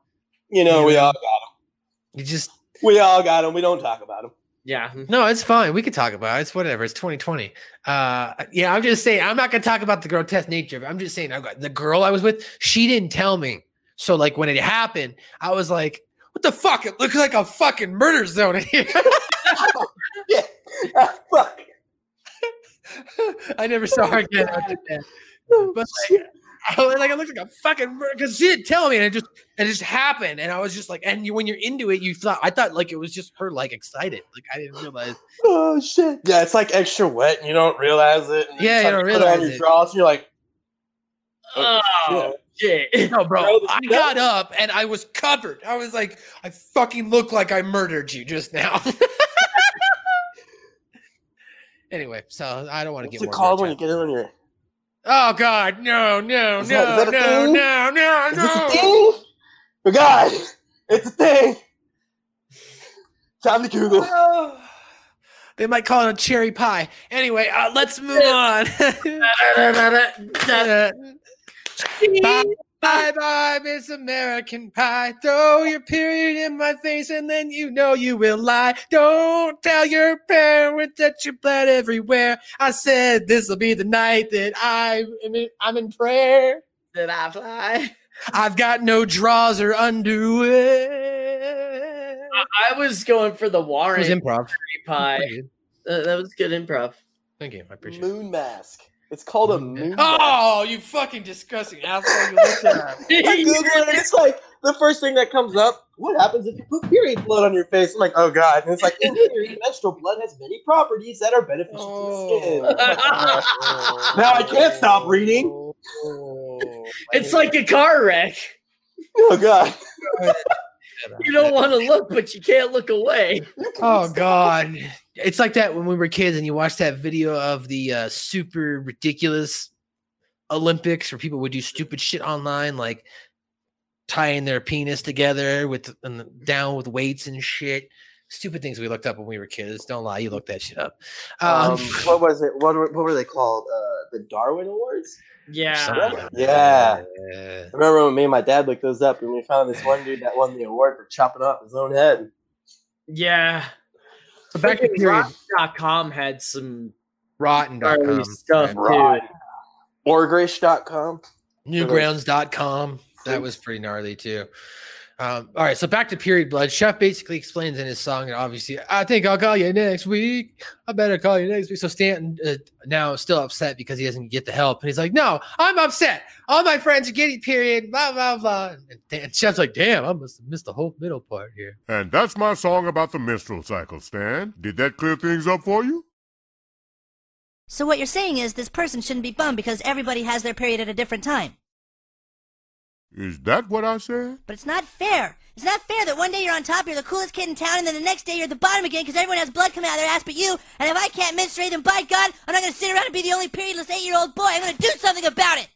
You know, we Yeah. all got them. you just We all got them. We don't talk about them. Yeah. no, it's fine. We can talk about it. It's whatever. It's 2020. Uh yeah, I'm just saying I'm not gonna talk about the grotesque nature of it. I'm just saying I got the girl I was with, she didn't tell me. So like when it happened, I was like, what the fuck? It looks like a fucking murder zone in here. (laughs) yeah. Ah, (laughs) fuck. I never saw her again after (laughs) that. But like, I, was like, it looked like a fucking murder because she didn't tell me, and it just it just happened, and I was just like, and you, when you're into it, you thought I thought like it was just her like excited, like I didn't realize. Oh shit. Yeah, it's like extra wet and you don't realize it. and Yeah, you don't put it on realize your drawers, you're like, Oh shit! (laughs) No, bro, No, I got up and I was covered. I was like, I fucking look like I murdered you just now. (laughs) anyway, so I don't want to What's get it more. called when rich you get it on your? Oh God, no, no, Is no, that- is that a no, thing? no, no, Is it a no. thing? Oh God, it's a thing. Time to Google. Oh. (sighs) They might call it a cherry pie. Anyway, uh, let's move (laughs) on. Bye, bye, bye, Miss American Pie. Throw your period in my face, and then you know you will lie. Don't tell your parents that you bled everywhere. I said this will be the night that I am in, I'm in prayer. Did I fly? I've got no drawers or underwear. I was going for the Warren improv. pie. Uh, that was good improv. Thank you. I appreciate Moon mask. It's called a mm-hmm. moon. Oh, you fucking disgusting asshole! You looked at that. (laughs) I Google it, it's like the first thing that comes up. What happens if you put period blood on your face? I'm like, oh god! And it's like, in theory, (laughs) menstrual blood has many properties that are beneficial to the skin. Like, oh. (laughs) now I can't stop reading. It's like a car wreck. Oh god! You don't want to look, but you can't look away. Oh god. It's like that when we were kids and you watched that video of the uh, super ridiculous Olympics where people would do stupid shit online like tying their penis together with and down with weights and shit. Stupid things we looked up when we were kids. Don't lie, you looked that shit up. Um, Um, what was it? What were, what were they called? Uh, the Darwin Awards? Yeah. something like Yeah. that. I remember when me and my dad looked those up, and we found this one dude that won the award for chopping off his own head. Yeah. So back to period. com had some Rotten.com. gnarly stuff Right. too. Ogrish.com. Newgrounds.com. That was pretty gnarly too. Um, all right, so back to period blood. Chef basically explains in his song, and obviously, I think I'll call you next week. I better call you next week. So Stanton uh, now is still upset because he doesn't get the help, and he's like, "No, I'm upset. All my friends are getting period." Blah blah blah. And, and Chef's like, "Damn, I must have missed the whole middle part here." And that's my song about the menstrual cycle, Stan. Did that clear things up for you? So what you're saying is this person shouldn't be bummed because everybody has their period at a different time. Is that what I said? But it's not fair. It's not fair that one day you're on top, you're the coolest kid in town, and then the next day you're at the bottom again because everyone has blood coming out of their ass but you. And if I can't menstruate, then by God, I'm not going to sit around and be the only periodless eight-year-old boy. I'm going to do something about it.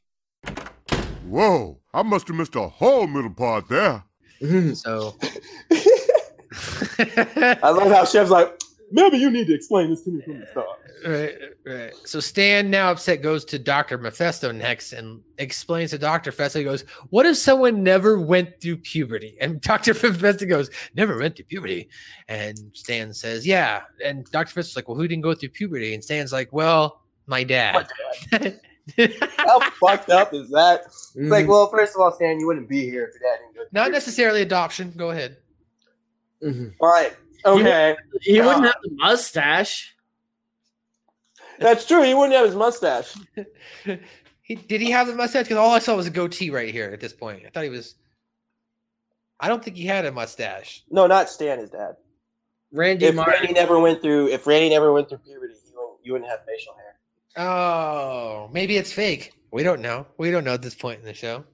Whoa, I must have missed a whole middle part there. (laughs) So (laughs) I love how Chef's like, maybe you need to explain this to me from the start. Right, right. So Stan, now upset, goes to Dr. Mephisto next and explains to Dr. Mephisto, he goes, What if someone never went through puberty? And (laughs) Dr. Mephisto goes, Never went through puberty. And Stan says, Yeah. And Dr. Mephisto's like, Well, who didn't go through puberty? And Stan's like, Well, my dad. (laughs) How fucked up is that? It's like, mhm. well, first of all, Stan, you wouldn't be here if your dad didn't go. Not necessarily adoption. Go ahead. Mm-hmm. Fine. Okay. He wouldn't Uh, have the mustache. That's true. He wouldn't have his mustache. (laughs) He, did he have the mustache? Because all I saw was a goatee right here at this point. I thought he was. I don't think he had a mustache. No, not Stan, his dad. Randy If Martin. Randy never went through, if Randy never went through puberty, he wouldn't, you wouldn't have facial hair. Oh, maybe it's fake. We don't know. We don't know at this point in the show.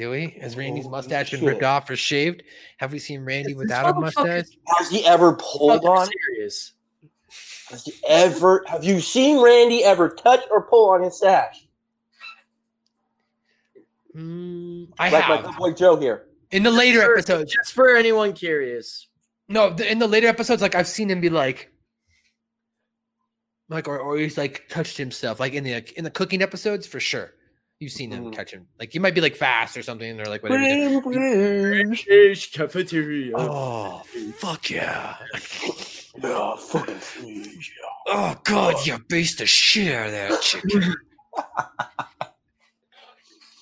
Do we? Has Randy's Oh, mustache been ripped off or shaved? Have we seen Randy without a mustache? Has he ever pulled on? serious. Has he ever? Have you seen Randy ever touch or pull on his stash? Mm, I like my have good boy Joe here. in the later For- episodes. Just for anyone curious. No, the, in the later episodes, like I've seen him be like, like, or, or he's like touched himself, like in the in the cooking episodes for sure. You've seen them Mm. touch him, like you might be like fast or something, or like whatever. British cafeteria. Oh fuck yeah! Yeah, fucking please, Oh god, you beast the shit out of that chicken.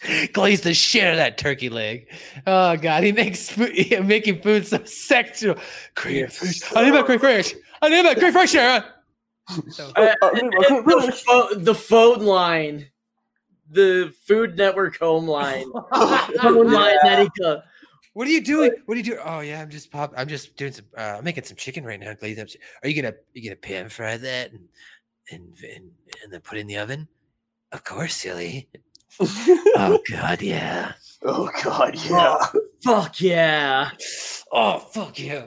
(laughs) Glaze the shit out of that turkey leg. Oh god, he makes food, he, (laughs) making food so sexual. Crayfish. I need my crayfish. I need my crayfish. Sarah. So, (laughs) Uh, the, pho- the phone line. The Food Network home line. phone (laughs) line that he got. what are you doing? What are you doing? Oh yeah, I'm just pop. I'm just doing some. Uh, I'm making some chicken right now. Glaze up. Are you gonna? You gonna pan fry that and and and and then put it in the oven? Of course, silly. (laughs) oh God, yeah. Oh God, yeah. Fuck yeah. Oh fuck yeah.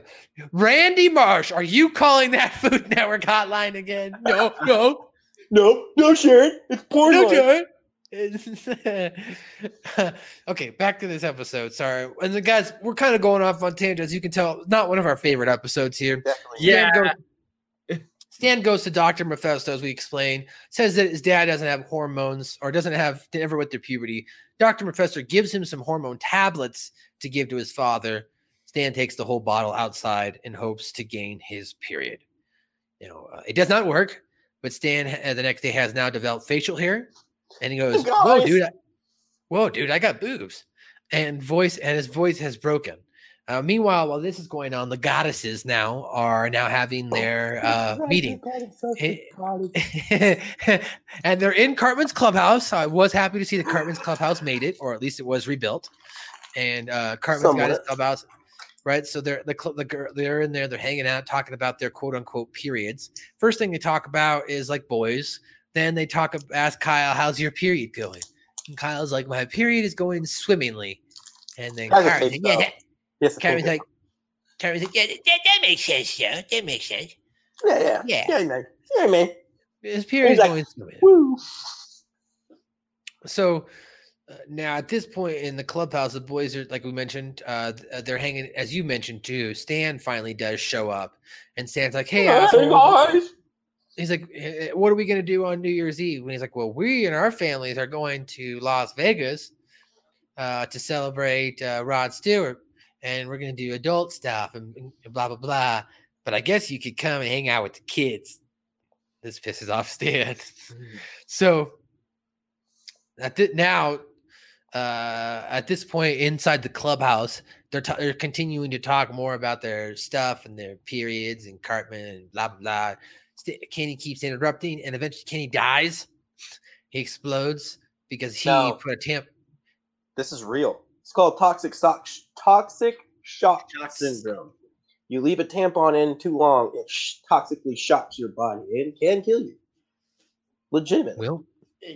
Randy Marsh, are you calling that Food Network hotline again? No, no, (laughs) no, no, Sharon. It's porn. no, line. Sharon. (laughs) okay, back to this episode. Sorry, and the guys, we're kind of going off on tangents. You can tell, not one of our favorite episodes here. Yeah. Stan goes, Stan goes to Doctor Mephisto, as we explain, Says that his dad doesn't have hormones or doesn't have never went through puberty. Doctor Mephisto gives him some hormone tablets to give to his father. Stan takes the whole bottle outside in hopes to gain his period. You know, uh, it does not work, but Stan uh, the next day has now developed facial hair, and he goes, (laughs) "Whoa, dude! I, whoa, dude! I got boobs." And voice and his voice has broken. Uh, meanwhile, while this is going on, the goddesses now are now having their (laughs) uh, meeting, (laughs) and they're in Cartman's clubhouse. I was happy to see that Cartman's clubhouse made it, or at least it was rebuilt. And uh, Cartman's got his clubhouse, right? So they're the, the girl they're in there, they're hanging out, talking about their quote unquote periods. First thing they talk about is like boys. Then they talk ask Kyle, "How's your period going?" And Kyle's like, "My period is going swimmingly." And then Cartman's like, "Yeah, though. that, Yes, Cartman's like, Cartman's like, yeah, that, that, makes sense, yeah, that makes sense. yeah, yeah, Yeah. yeah, man, yeah, man. His period is like, going swimming. Woo. So uh, now at this point in the clubhouse, the boys are like we mentioned, uh, uh, they're hanging as you mentioned too. Stan finally does show up, and Stan's like, "Hey, Hey, guys. He's like, "Eh, eh, "What are we gonna do on New Year's Eve?" And he's like, "Well, we and our families are going to Las Vegas uh, to celebrate uh, Rod Stewart, and we're gonna do adult stuff and, and blah blah blah. But I guess you could come and hang out with the kids." This pisses off (laughs) Stan. so at thi- now uh at this point inside the clubhouse they're, ta- they're continuing to talk more about their stuff and their periods and cartman and blah blah kenny keeps interrupting and eventually kenny dies he explodes because he No. put a tamp This is real. It's called toxic shock. Toxic shock syndrome. You leave a tampon in too long, it sh- toxically shocks your body and can kill you. Legitimate. Well,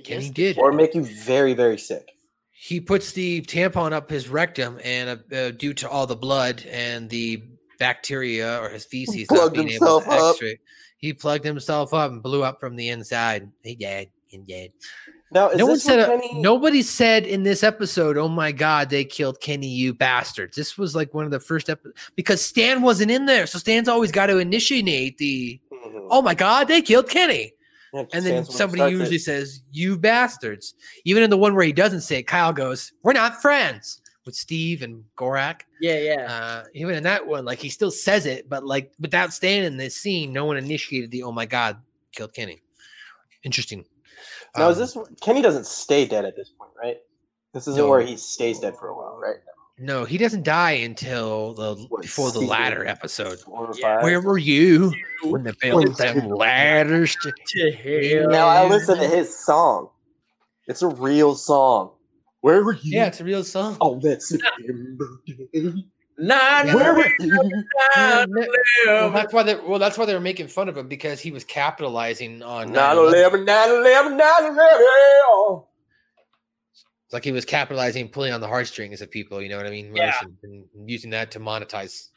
Kenny did. Or make you very, very sick. he puts the tampon up his rectum and uh, uh, due to all the blood and the bacteria or his feces not Plugged being able himself to up. extract he plugged himself up and blew up from the inside. He dead he dead Now, is no one said Kenny- nobody said in this episode oh my god they killed kenny you bastards. This was like one of the first episodes because stan wasn't in there so stan's always got to initiate the mm-hmm. oh my god they killed kenny. Yeah, and then Stan's somebody starts it. usually says you bastards. Even in the one where he doesn't say it kyle goes we're not friends with steve and gorak Yeah, yeah. uh, even in that one like he still says it but like without staying in this scene no one initiated the oh my god killed kenny interesting Now, is Um, this Kenny doesn't stay dead at this point, right? This isn't No. where he stays dead for a while, right? No, he doesn't die until the before the season latter episode. Four or five? Where were you when they built them ladders to, hell? Now I listen to his song. It's a real song. Where were you? Yeah, it's a real song. Oh, that's September day. Nine, Where were you? Yeah, well, that's why they well, that's why they were making fun of him because he was capitalizing on 9 9/11. 9 11, 9 11. It's like he was capitalizing, pulling on the heartstrings of people. You know what I mean? Yeah. And using that to monetize.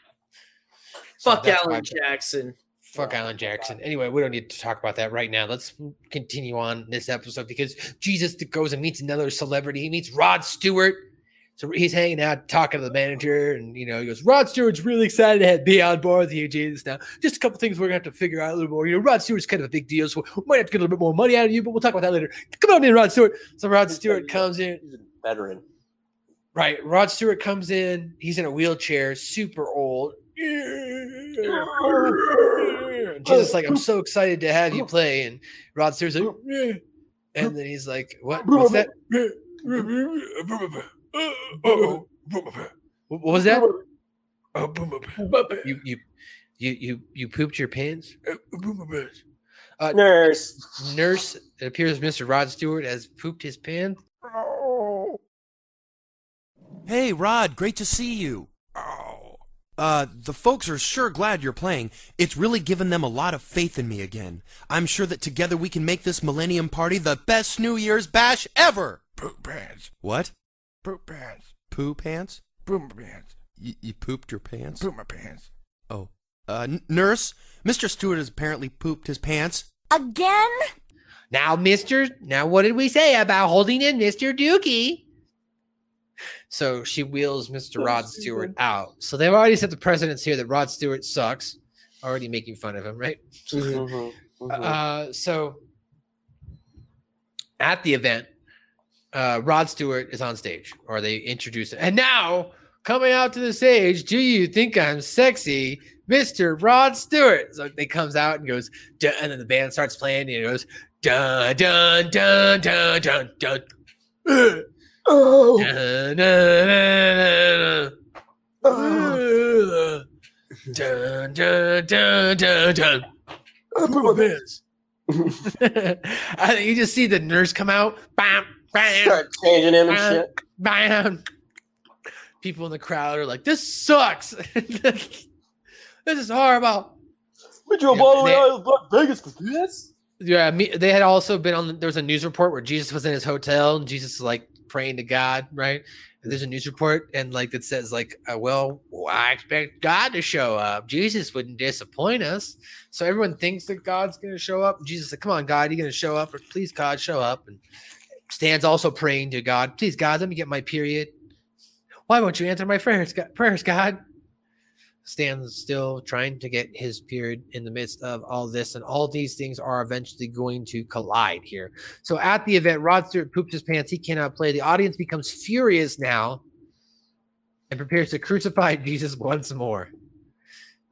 Fuck that's Alan why- Jackson. Fuck Alan Jackson. Anyway, we don't need to talk about that right now. Let's continue on this episode because Jesus goes and meets another celebrity. He meets Rod Stewart. So he's hanging out, talking to the manager, and you know, he goes, Rod Stewart's really excited to be on board with you, Jesus. Now, just a couple things we're gonna have to figure out a little more. You know, Rod Stewart's kind of a big deal, so we might have to get a little bit more money out of you, but we'll talk about that later. Come on in, Rod Stewart. So Rod Stewart comes in. He's a veteran. Right. Rod Stewart comes in. He's in a wheelchair, super old. (laughs) Jesus, like, I'm so excited to have you play. And Rod Stewart's like, "Yeah." and then he's like, What? What's that? What was that? You you you you you pooped your pants? Uh, Nurse. nurse, it appears Mr. Rod Stewart has pooped his pants. Hey, Rod, great to see you. Uh, the folks are sure glad you're playing. It's really given them a lot of faith in me again. I'm sure that together we can make this Millennium Party the best New Year's bash ever. Poop pants. What? Poop pants. Poo pants? Poop pants. You, you pooped your pants? Poop my pants. Oh. Uh, n- nurse, Mr. Stewart has apparently pooped his pants. Again? Now, Mister. Now, what did we say about holding in Mister Dookie? So she wheels Mr. Rod Stewart out. So they've already set the precedence here that Rod Stewart sucks. Already making fun of him, right? (laughs) Mm-hmm. Uh, so at the event, uh, Rod Stewart is on stage, or they introduce him. And now, coming out to the stage, do you think I'm sexy, Mr. Rod Stewart? So they comes out and goes, "Dun," and then the band starts playing, and it goes, dun dun dun dun dun dun. Oh. Da, da, da, oh. Dun, dun, dun, dun, dun. I'm my pants. I, you just see the nurse come out. Bam, bam, Start changing him and shit. Bam. People in the crowd are like, this sucks. (laughs) this is horrible. We drove all the way out of Vegas for this. Yeah, me, they had also been on. There was a news report where Jesus was in his hotel, and Jesus is like, praying to God, right? And there's a news report and like that says like, uh, well, I expect God to show up. Jesus wouldn't disappoint us, so everyone thinks that God's going to show up. Jesus said, "Come on, God, you're going to show up? Or please, God, show up." And Stan's also praying to God, "Please, God, let me get my period. Why won't you answer my prayers, God? Prayers, God?" Stan's still trying to get his period in the midst of all this, and all these things are eventually going to collide here. So at the event, Rod Stewart pooped his pants. He cannot play. The audience becomes furious now and prepares to crucify (laughs) Jesus once more.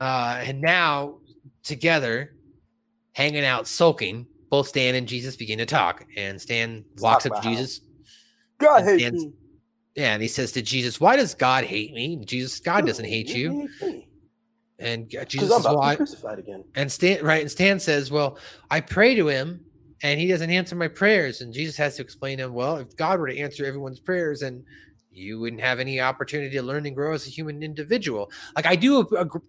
Uh, and now, together, hanging out, sulking, both Stan and Jesus begin to talk. And Stan walks talk up to Jesus. God hates. Yeah, and he says to Jesus, "Why does God hate me?" Jesus, God doesn't hate you. And Jesus says, about "Well, crucified again. and Stan, right? And Stan says, "Well, I pray to him, and he doesn't answer my prayers." And Jesus has to explain to him, "Well, if God were to answer everyone's prayers, and you wouldn't have any opportunity to learn and grow as a human individual." Like I do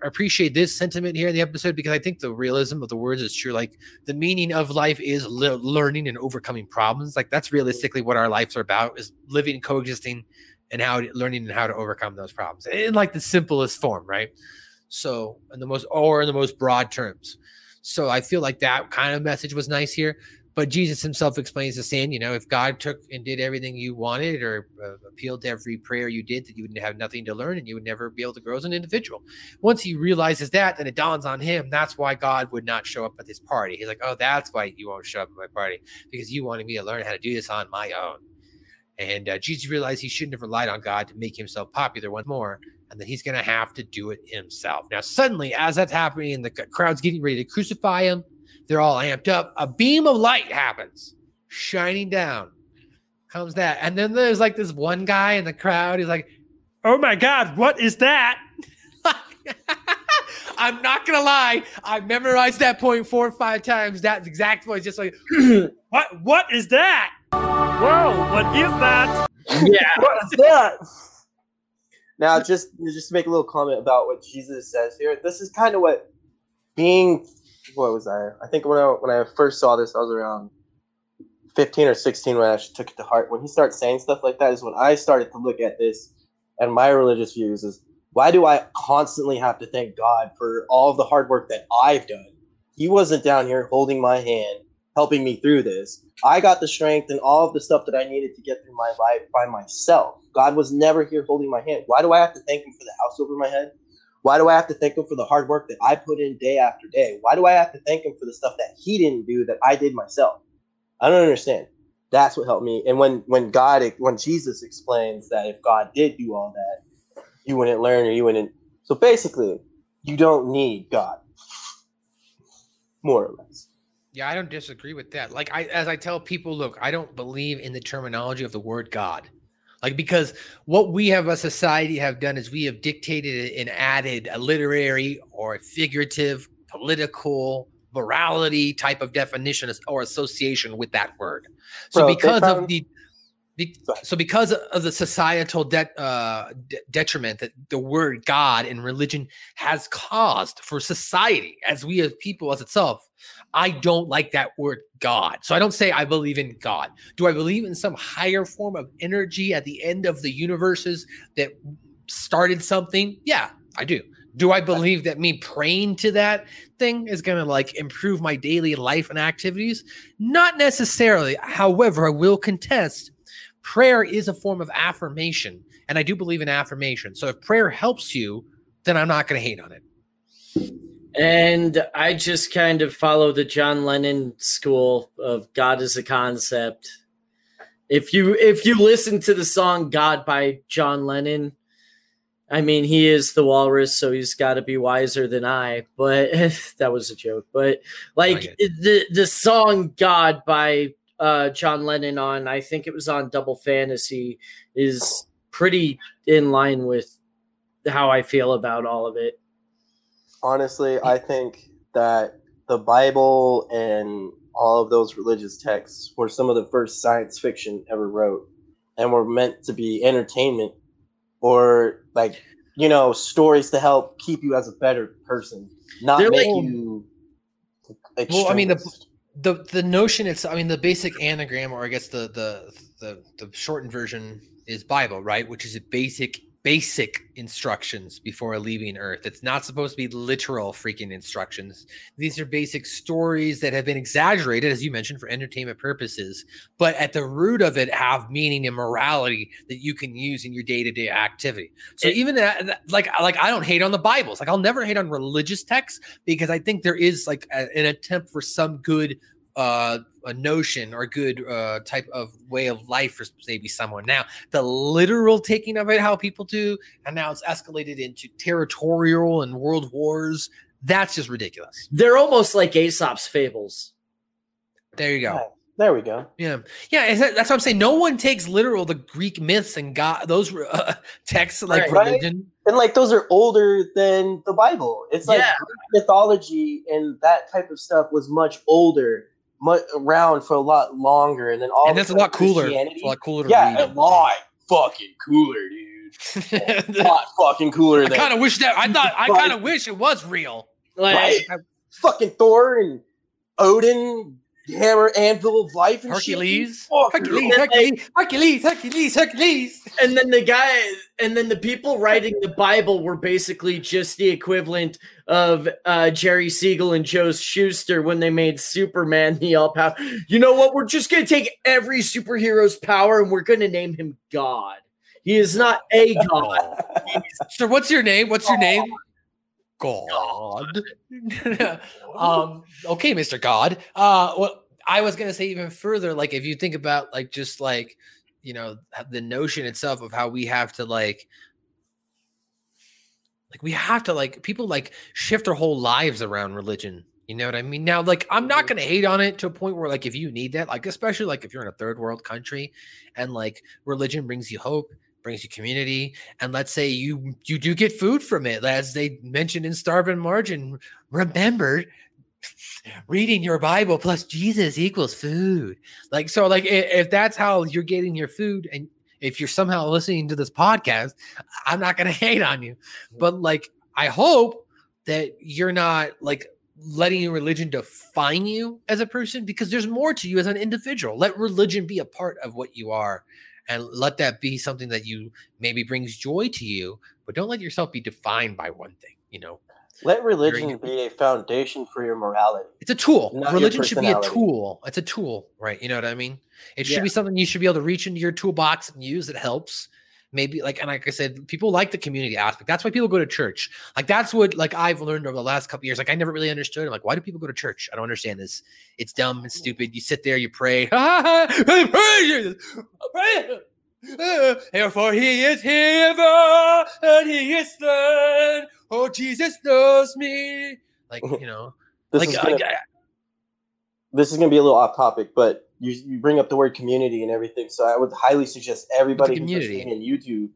appreciate this sentiment here in the episode because I think the realism of the words is true. Like the meaning of life is le- learning and overcoming problems. Like that's realistically what our lives are about: is living, coexisting, and how to- learning and how to overcome those problems in like the simplest form, right? So, in the most, or in the most broad terms. So, I feel like that kind of message was nice here. But Jesus himself explains to Stan, you know, if God took and did everything you wanted or uh, appealed to every prayer you did, that you would have nothing to learn and you would never be able to grow as an individual. Once he realizes that, then it dawns on him that's why God would not show up at this party. He's like, oh, that's why you won't show up at my party because you wanted me to learn how to do this on my own. And uh, Jesus realized he shouldn't have relied on God to make himself popular once more, and that he's going to have to do it himself. Now, suddenly, as that's happening, and the crowd's getting ready to crucify him, they're all amped up. A beam of light happens, shining down. Comes that, and then there's like this one guy in the crowd. He's like, "Oh my God, what is that?" (laughs) I'm not gonna lie. I memorized that point four or five times. That exact voice, just like, (clears throat) "What? What is that?" Whoa, what is that? Yeah. (laughs) what is that? Now, just just to make a little comment about what Jesus says here. This is kind of what being. What was I? I think when I when I first saw this, I was around fifteen or sixteen when I actually took it to heart. When he starts saying stuff like that, is when I started to look at this and my religious views is why do I constantly have to thank God for all of the hard work that I've done? He wasn't down here holding my hand, helping me through this. I got the strength and all of the stuff that I needed to get through my life by myself. God was never here holding my hand. Why do I have to thank him for the house over my head? Why do I have to thank him for the hard work that I put in day after day? Why do I have to thank him for the stuff that he didn't do that I did myself? I don't understand. That's what helped me. And when when God when Jesus explains that if God did do all that, you wouldn't learn or you wouldn't. So basically, you don't need God. More or less. Yeah, I don't disagree with that. Like I as I tell people, look, I don't believe in the terminology of the word God. Like because what we have a society have done is we have dictated and added a literary or a figurative, political, morality type of definition or association with that word. So Bro, because of the Be- so because of the societal de- uh, de- detriment that the word God and religion has caused for society, as we as people as itself, I don't like that word God. So I don't say I believe in God. Do I believe in some higher form of energy at the end of the universes that started something? Yeah, I do. Do I believe that me praying to that thing is going to like improve my daily life and activities? Not necessarily. However, I will contest prayer is a form of affirmation, and I do believe in affirmation. So if prayer helps you, then I'm not going to hate on it. And I just kind of follow the John Lennon school of God as a concept. If you if you listen to the song God by John Lennon, I mean he is the walrus, so he's got to be wiser than I. But (laughs) that was a joke. But like the the song God by uh, John Lennon on I think it was on Double Fantasy is pretty in line with how I feel about all of it. honestly, I think that the Bible and all of those religious texts were some of the first science fiction ever wrote and were meant to be entertainment or like, you know, stories to help keep you as a better person, not They're make like- you Well, I mean the extremist. The the notion it's I mean the basic anagram or I guess the the the, the shortened version is Bible, right? Which is a basic basic instructions before leaving Earth. It's not supposed to be literal freaking instructions. These are basic stories that have been exaggerated, as you mentioned, for entertainment purposes, but at the root of it have meaning and morality that you can use in your day-to-day activity. So even that, that- like like I don't hate on the Bibles. Like I'll never hate on religious texts because I think there is like a- an attempt for some good uh a notion or a good uh type of way of life for maybe someone now the literal taking of it how people do and now it's escalated into territorial and world wars that's just ridiculous They're almost like Aesop's fables. there you go there we go yeah yeah is that- that's what i'm saying no one takes literal the greek myths and god those uh, (laughs) texts like Right. religion And like those are older than the Bible. It's like Yeah. Greek mythology and that type of stuff was much older, much around for a lot longer, and then all and that's a lot cooler it's a lot cooler yeah, read. a lot fucking cooler, dude. (laughs) a lot fucking cooler. i kind of wish that i thought i kind of wish it was real right? fucking Thor and Odin, hammer, anvil of life, and Hercules? Shit. Fuck, Hercules, Hercules, Hercules, Hercules, Hercules. And then the guy, and then the people writing the Bible were basically just the equivalent of uh, Jerry Siegel and Joe Shuster when they made Superman the all power. You know what? We're just going to take every superhero's power and we're going to name him God. He is not a (laughs) god. So what's your name? What's your name? God. (laughs) um, okay, Mr. God. Uh well, I was gonna say even further, like if you think about like just like you know the notion itself of how we have to like like we have to like people like shift their whole lives around religion you know what i mean now like i'm not going to hate on it to a point where like if you need that like especially like if you're in a third world country and like religion brings you hope brings you community and let's say you you do get food from it as they mentioned in Starvin' Marvin remember (laughs) reading your bible plus jesus equals food. Like so like if that's how you're getting your food and if you're somehow listening to this podcast i'm not going (laughs) to hate on you mm. but like i hope that you're not like letting your religion define you as a person because there's more to you as an individual. Let religion be a part of what you are and let that be something that you maybe brings joy to you but don't let yourself be defined by one thing you know Let religion be a foundation for your morality. it's a tool. Religion should be a tool. It's a tool, right? You know what I mean? It should Yeah. be something you should be able to reach into your toolbox and use. It helps. Maybe like and like I said, people like the community aspect. That's why people go to church. Like that's what like I've learned over the last couple years. Like I never really understood. I'm like, why do people go to church? I don't understand this. It's dumb and mm. stupid. You sit there, you pray. (laughs) I pray Jesus. Pray. (laughs) Therefore he is here and he is then. Oh Jesus knows me. Like (laughs) you know, This like is gonna- yeah, This is going to be a little off topic, but you, you bring up the word community and everything. So I would highly suggest everybody who's community? listening in YouTube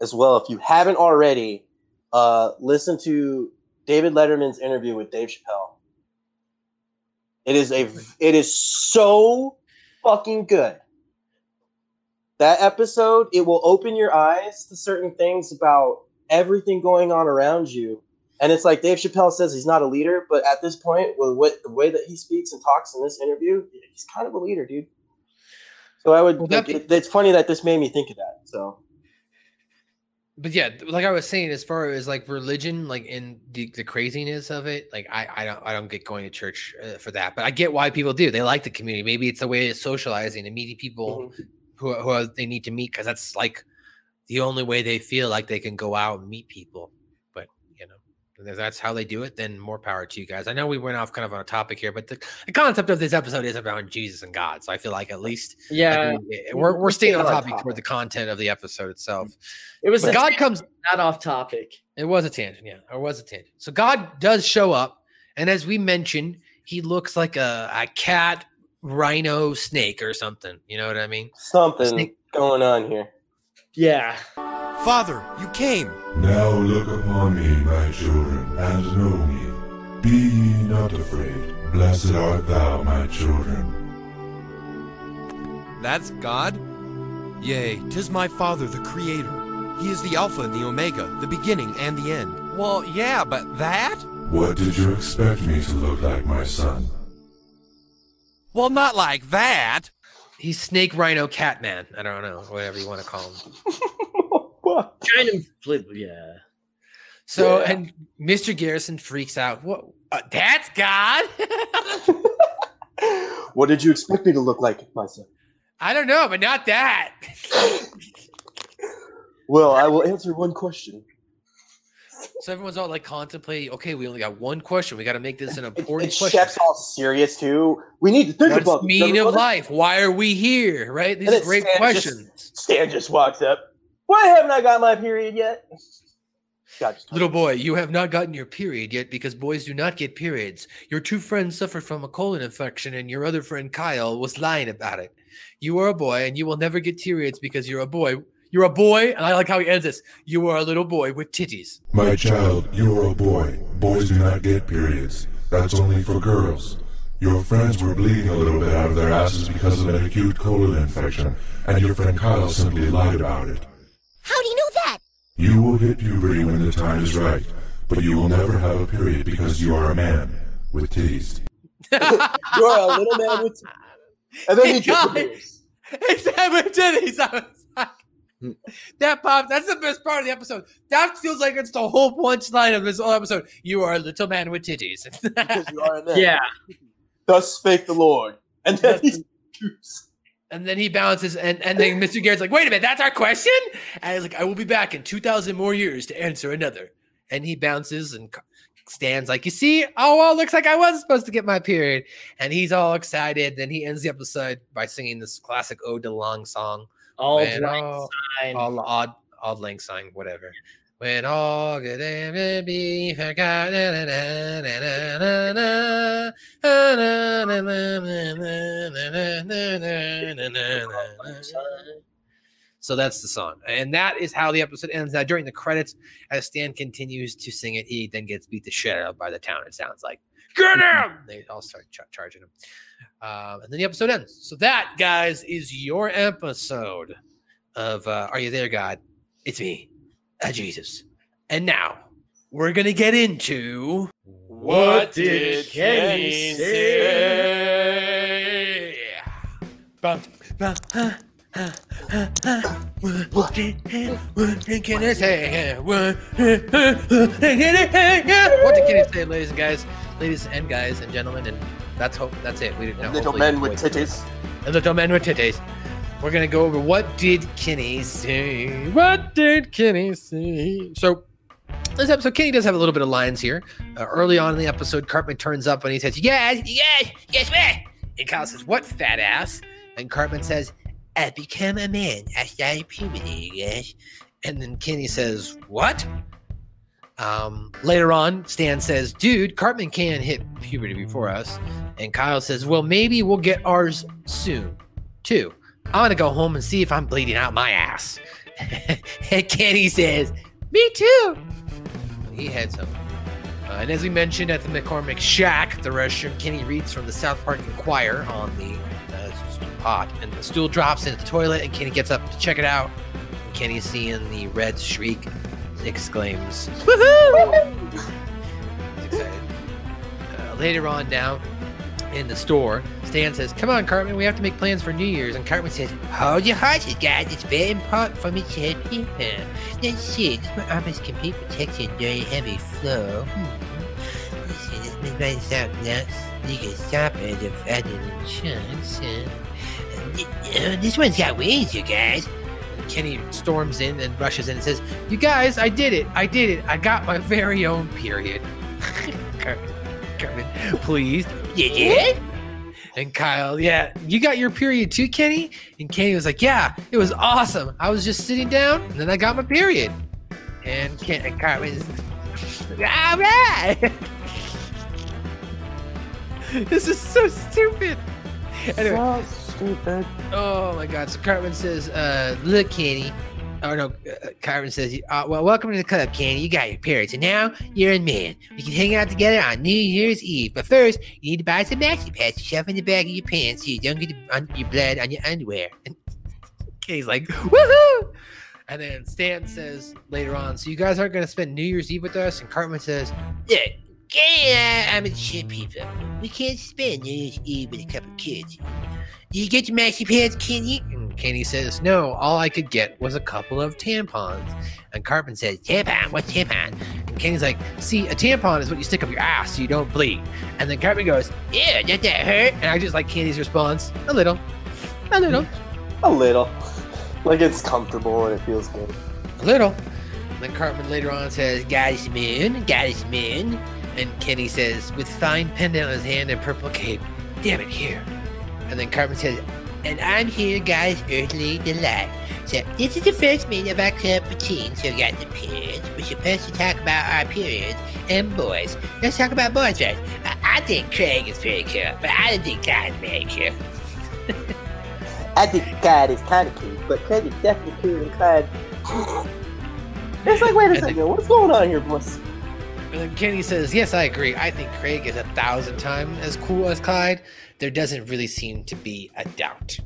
as well, if you haven't already, uh, listen to David Letterman's interview with Dave Chappelle. It is a it is so fucking good. that episode, it will open your eyes to certain things about everything going on around you. And it's like Dave Chappelle says he's not a leader, but at this point, with what the way that he speaks and talks in this interview, he's kind of a leader, dude. So I would. Well, like, it- it's funny that this made me think of that. So but yeah, like I was saying, as far as like religion, like in the, the craziness of it, like I, I don't I don't get going to church uh, for that, but I get why people do. They like the community. Maybe it's a way of socializing and meeting people who who are, they need to meet because that's like the only way they feel like they can go out and meet people. But you know, if that's how they do it. Then more power to you guys. I know we went off kind of on a topic here, but the, the concept of this episode is about Jesus and God. So I feel like at least like, Yeah. we- eh, we're we're We staying on on topic topic. toward the content of the episode itself. It was a God tangent, comes not off topic. it was a tangent, yeah. It was a tangent. So God does show up, and as we mentioned, he looks like a, a cat, rhino, snake, or something. You know what I mean? something going on here. Yeah. Father, you came. Now look upon me, my children, and know me. Be ye not afraid. Blessed art thou, my children. That's God? Yea, tis my Father, the Creator. He is the Alpha and the Omega, the beginning and the end. Well, yeah, but that? What did you expect me to look like, my son? Well, not like that. He's Snake Rhino Catman. I don't know, whatever you want to call him. (laughs) Kind of flip, yeah. So, Yeah. and Mr. Garrison freaks out. What? Uh, that's God? (laughs) What did you expect me to look like, my son? I don't know, but not that. (laughs) Well, I will answer one question. So everyone's all like contemplating. Okay, we only got one question. We got to make this an important And question. Chef's all serious too. We need to think What's about the meaning of life? Why are we here? Right? These are great Stan questions. Just, Stan just walks up. Why haven't I got my period yet? God, Little boy, you have not gotten your period yet because boys do not get periods. Your two friends suffered from a colon infection, and your other friend Kyle was lying about it. You are a boy, and you will never get periods because you're a boy. You're a boy, and I like how he ends this. You are a little boy with titties. My child, you are a boy. Boys do not get periods. That's only for girls. Your friends were bleeding a little bit out of their asses because of an acute colon infection, and your friend Kyle simply lied about it. How do you know that? You will hit puberty when the time is right, but you will never have a period because you are a man with titties. (laughs) you are a little man with. Titties. And then he God. disappears. It's with titties. I was like, that pop. That's the best part of the episode. That feels like it's the whole punchline of this whole episode. You are a little man with titties. Because you are a man. (laughs) Yeah. Thus spake the Lord. And then (laughs) he And then he bounces, and, and then Mr. Garrett's like, wait a minute, that's our question? And he's like, I will be back in 2,000 more years to answer another. And he bounces and stands like, you see, oh, well, looks like I was supposed to get my period. And he's all excited. Then he ends the episode by singing this classic Ode to Long song. All Lang all- Syne. all odd, odd lang syne, whatever. When all good ever be forgotten. So that's the song. And that is how the episode ends. Now, during the credits, as Stan continues to sing it, he then gets beat the shit out by the town, it sounds like. Get him! they all start ch- charging him. Um, and then the episode ends. So that, guys, is your episode of uh, Are You There, God? It's me, uh, Jesus. And now we're going to get into What did Kenny say? Bum, bum, huh, huh, huh, huh. What did, Kenny say? What did Kenny say? What did Kenny say, ladies and guys, ladies and guys and gentlemen? And that's hope. That's it. We didn't know. Little men with titties. a little man with titties. We're gonna go over what did Kenny say? What did Kenny say? So this episode, Kenny does have a little bit of lines here. Uh, early on in the episode, Cartman turns up and he says, "Yes, yes, yes, what?" And Kyle says, "What fat ass?" And Cartman says, "I become a man. Started puberty, yes." And then Kenny says, "What?" Um, later on, Stan says, "Dude, Cartman can't hit puberty before us." And Kyle says, "Well, maybe we'll get ours soon, too. I want to go home and see if I'm bleeding out my ass." and (laughs) Kenny says, "Me too." He heads home. Uh, and as we mentioned at the McCormick Shack, the restroom, Kenny reads from the South Park Inquirer on the uh, pot, and the stool drops into the toilet, and Kenny gets up to check it out. And Kenny's seeing the red shriek, and exclaims, "Woohoo!" He's excited. Uh, later on, down in the store, Stan says, "Come on, Cartman, we have to make plans for New Year's." And Cartman says, "Hold your horses, guys. It's very important for me to have paper. Let's see. Does my office can be protected during heavy flow? Hmm. Let's see. This may might sound nuts. You can stop it if I did insurance. Uh, this one's got wings, you guys." Kenny storms in and rushes in and says, "You guys, I did it! I did it! I got my very own period." (laughs) Cartman, Cartman, please. You did? And Kyle, yeah, you got your period too, Kenny? And Kenny was like, yeah, it was awesome. I was just sitting down and then I got my period. And, Ken, and Cartman is, (laughs) all right. (laughs) this is so stupid. Anyway. So stupid. Oh my God. So Cartman says, uh, look, Kenny. Oh no, uh, Cartman says, uh, well, welcome to the club, Kenny. You got your period. So now you're a man. We can hang out together on New Year's Eve. But first, you need to buy some maxi pads to shove in the back of your pants so you don't get your blood on your underwear. (laughs) And like, woohoo! And then Stan says later on, so you guys aren't going to spend New Year's Eve with us? And Cartman says, yeah, yeah, I'm a shit people. We can't spend New Year's Eve with a couple kids. Did you get your maxi pads, Kenny? And hmm, Kenny says, No, all I could get was a couple of tampons. And Cartman says, Tampon? What's tampon? And Kenny's like, See, a tampon is what you stick up your ass so you don't bleed. And then Cartman goes, Yeah, does that hurt? And I just like Kenny's response, A little. A little. (laughs) A little. Like it's comfortable and it feels good. A little. And then Cartman later on says, Goddess moon, goddess moon. And Kenny says, with fine pendant on his hand and purple cape, Damn it, here. And then Cartman says, and I'm here, guys, earthly delight. So this is the first meeting of our club routine, so we got the periods. We're supposed to talk about our periods and boys. Let's talk about boys first. I, I think Craig is pretty cool, but I don't think Clyde's very cool. (laughs) I think Clyde is kind of cute, but Craig is definitely cooler than Clyde. (laughs) it's like, wait a second, what's going on here, boys? Then Kenny says, Yes, I agree. I think Craig is a thousand times as cool as Clyde. There doesn't really seem to be a doubt.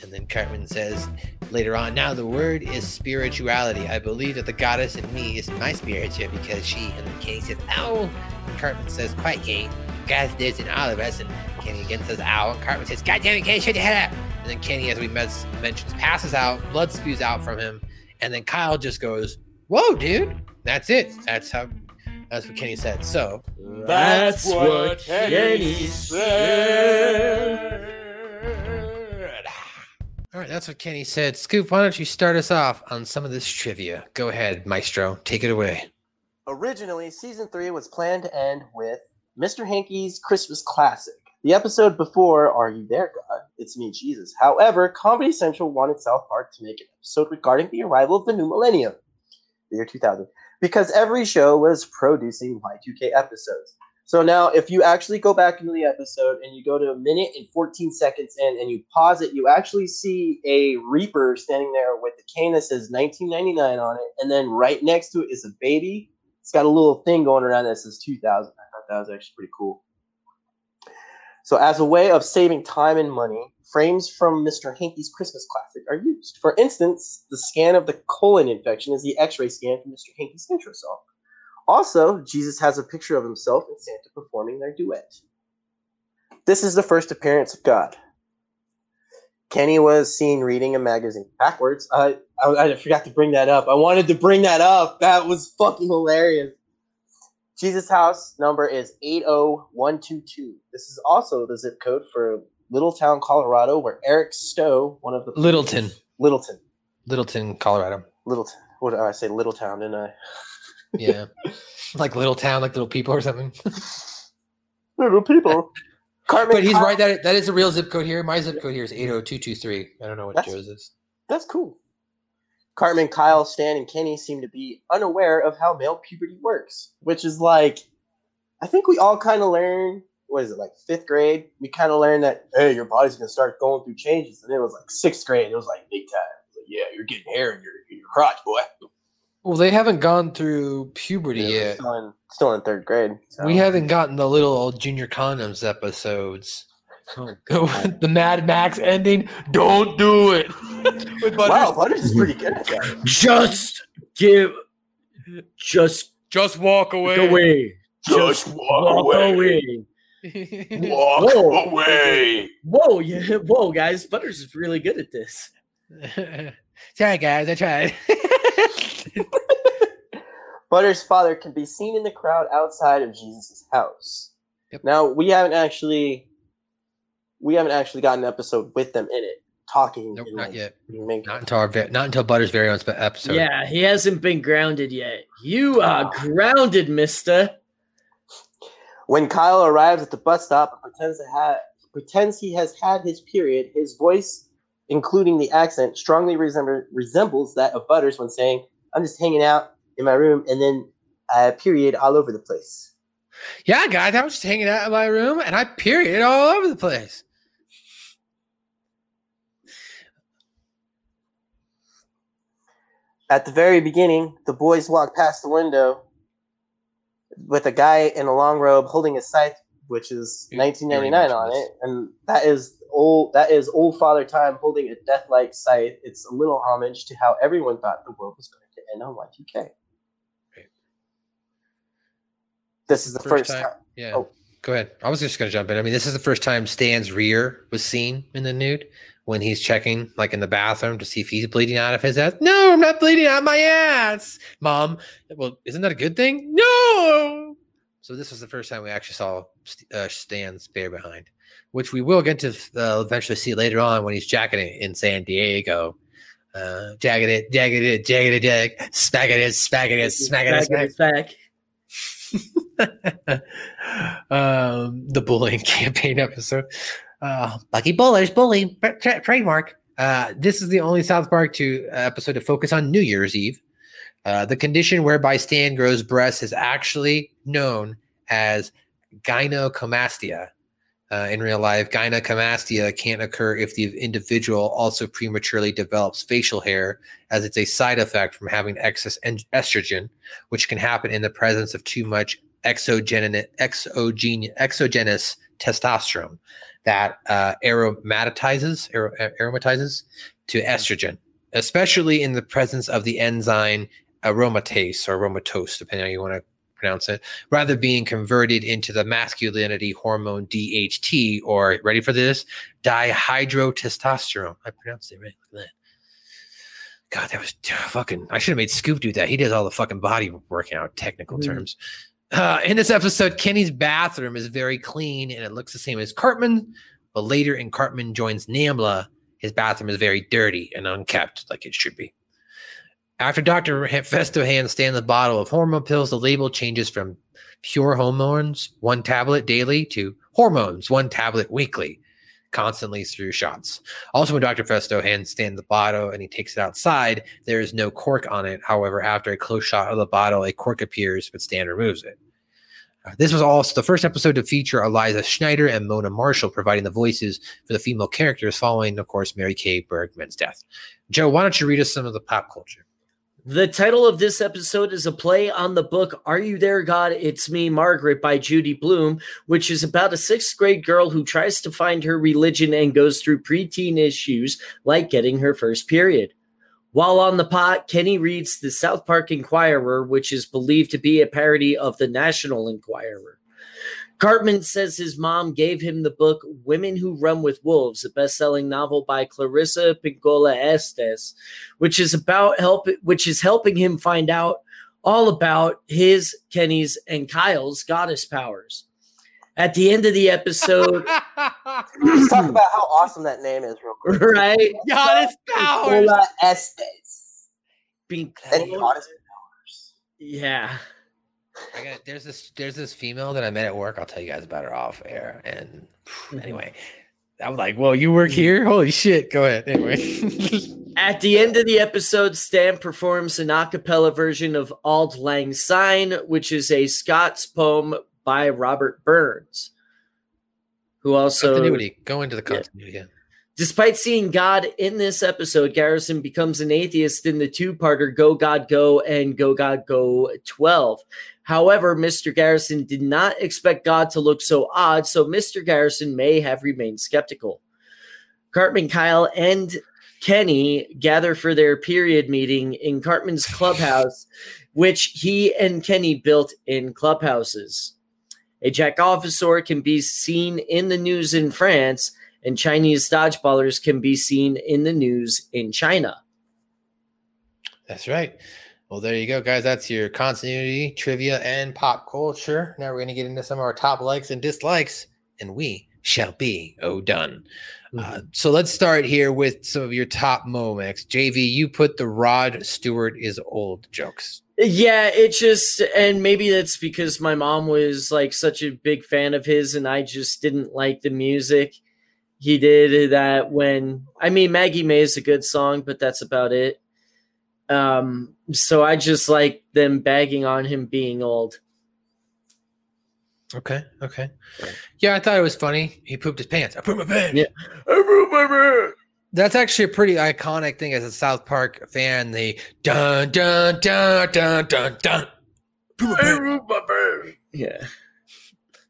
And then Cartman says later on, Now the word is spirituality. I believe that the goddess in me is my spirit because she. And then Kenny says, Ow. And Cartman says, Quite, Kenny. God lives in all of us. And Kenny again says, Ow. And Cartman says, God damn it, Kenny, shut your head up. And then Kenny, as we mentioned, passes out. Blood spews out from him. And then Kyle just goes, Whoa, dude. That's it. That's how. That's what Kenny said. So That's what Kenny said. All right, that's what Kenny said. Scoop, why don't you start us off on some of this trivia? Go ahead, Maestro. Take it away. Originally, season three was planned to end with Mr. Hankey's Christmas Classic. The episode before Are You There, God? It's Me, Jesus. However, Comedy Central wanted South Park to make an episode regarding the arrival of the new millennium, the year 2000, because every show was producing Y2K episodes. So now, if you actually go back into the episode and you go to a minute and 14 seconds in and you pause it, you actually see a Reaper standing there with the cane that says 1999 on it. And then right next to it is a baby. It's got a little thing going around that says 2000. I thought that was actually pretty cool. So, as a way of saving time and money, frames from Mr. Hankey's Christmas Classic are used. For instance, the scan of the colon infection is the x ray scan from Mr. Hankey's intro song. Also, Jesus has a picture of himself and Santa performing their duet. This is the first appearance of God. Kenny was seen reading a magazine backwards. I, I, I forgot to bring that up. I wanted to bring that up. That was fucking hilarious. Jesus' house number is 80122. This is also the zip code for Littletown, Colorado, where Eric Stowe, one of the Littleton. Littleton. Littleton, Colorado. Littleton. What did I say? Littletown, didn't I? (laughs) Yeah. like little town, like little people or something. (laughs) Little people. Cartman but he's Kyle- right. That that is a real zip code here. My zip code here is eight zero two two three. I don't know what That's- Joe's is. That's cool. Cartman, Kyle, Stan, and Kenny seem to be unaware of how male puberty works, which is like, I think we all kind of learn. What is it like fifth grade? We kind of learned that hey, your body's gonna start going through changes, and it was like sixth grade. It was like big time. Like, yeah, you're getting hair in your in your crotch, boy. Well, they haven't gone through puberty Yeah, yet. Still in, still in third grade. so- We haven't gotten the little old junior condoms episodes. Oh, (laughs) the Mad Max ending. Don't do it. (laughs) With Butters. Wow, Butters is pretty good at that. Just give. Just just walk away. away. Just walk away. Walk Whoa. away. Whoa, yeah, (laughs) whoa, guys! Butters is really good at this. (laughs) Sorry, guys. I tried. (laughs) Butters' father can be seen in the crowd outside of Jesus' house. Now we haven't actually, we haven't actually got an episode with them in it talking. Nope, not like, yet. being- Not until our ve- not until Butters' very own episode. Yeah, he hasn't been grounded yet. You are ah. grounded, Mister. When Kyle arrives at the bus stop and pretends to have pretends he has had his period, his voice, including the accent, strongly resemble, resembles that of Butters when saying, "I'm just hanging out in my room," and then uh, period all over the place. Yeah, guys. I was just hanging out in my room and I period all over the place. At the very beginning, the boys walk past the window with a guy in a long robe holding a scythe, which is 1999 on it, and that is old. That is old Father Time holding a death-like scythe. It's a little homage to how everyone thought the world was going to end on Y2K. This is the first, time. Yeah. Oh. Go ahead. I was just going to jump in. I mean, this is the first time Stan's rear was seen in the nude when he's checking, like in the bathroom, to see if he's bleeding out of his ass. No, I'm not bleeding out my ass, mom. Well, isn't that a good thing? No. So this was the first time we actually saw uh, Stan's bare behind, which we will get to uh, eventually see later on when he's jacking it in San Diego. Uh, jagged it, jagged it, jagged it, jag, smacking it, smacking it, smacking it, Back in smack. (laughs) um, the bullying (laughs) campaign episode. Uh, Lucky Bullers, bully, tra- tra- trademark. Uh, this is the only South Park 2 episode to focus on New Year's Eve. Uh, the condition whereby Stan grows breasts is actually known as gynecomastia. Uh, in real life, gynecomastia can't occur if the individual also prematurely develops facial hair, as it's a side effect from having excess en- estrogen, which can happen in the presence of too much exogen- exogen- exogenous testosterone that uh, aromatizes ar- aromatizes to estrogen, especially in the presence of the enzyme aromatase or aromatose, depending on how you want to pronounce it, rather being converted into the masculinity hormone DHT, or ready for this, dihydrotestosterone. I pronounced it right. Look at that. God, that was fucking. I should have made Scoop do that. He does all the fucking body working out technical Mhm. terms. Uh, in this episode, Kenny's bathroom is very clean and it looks the same as Cartman. But later, in Cartman joins Nambla, his bathroom is very dirty and unkept, like it should be. After Dr. Festo hands Stan the bottle of hormone pills, the label changes from pure hormones, one tablet daily, to hormones, one tablet weekly, constantly through shots. Also, when Dr. Festo hands Stan the bottle and he takes it outside, there is no cork on it. However, after a close shot of the bottle, a cork appears, but Stan removes it. This was also the first episode to feature Eliza Schneider and Mona Marshall providing the voices for the female characters following, of course, Mary Kay Bergman's death. Joe, why don't you read us some of the pop culture? The title of this episode is a play on the book Are You There, God? It's Me, Margaret by Judy Blume, which is about a sixth grade girl who tries to find her religion and goes through preteen issues like getting her first period. While on the pot, Kenny reads the South Park Inquirer, which is believed to be a parody of the National Enquirer. Cartman says his mom gave him the book Women Who Run with Wolves, a best-selling novel by Clarissa Pinkola Estes, which is about help which is helping him find out all about his, Kenny's, and Kyle's goddess powers. At the end of the episode, (laughs) Let's talk about how awesome that name is, real quick. right? Goddess powers. Pinkola Estes. Being And goddess Yeah. I got there's this there's this female that I met at work. I'll tell you guys about her off air. And mm-hmm. anyway, I'm like, well, you work here? Holy shit. Go ahead. Anyway. (laughs) At the end of the episode, Stan performs an a cappella version of Auld Lang Syne, which is a Scots poem by Robert Burns, who also continuity. Go into the continuity. Yeah. Despite seeing God in this episode, Garrison becomes an atheist in the two-parter Go God Go and Go God Go 12. However, Mr. Garrison did not expect God to look so odd, so Mr. Garrison may have remained skeptical. Cartman, Kyle, and Kenny gather for their period meeting in Cartman's clubhouse, which he and Kenny built in clubhouses. A jack officer can be seen in the news in France, and Chinese dodgeballers can be seen in the news in China. That's right. Well, there you go, guys. That's your continuity, trivia, and pop culture. Now we're going to get into some of our top likes and dislikes, and we shall be oh done. Uh, so let's start here with some of your top moments. JV, you put the Rod Stewart is old jokes. Yeah, it just and maybe that's because my mom was like such a big fan of his and I just didn't like the music. He did that when I mean Maggie May is a good song, but that's about it. Um so I just like them bagging on him being old. Okay, okay. Yeah, I thought it was funny. He pooped his pants. I pooped my pants. Yeah. I pooped my pants. That's actually a pretty iconic thing as a South Park fan. The dun dun dun dun dun dun. Poop my. Yeah.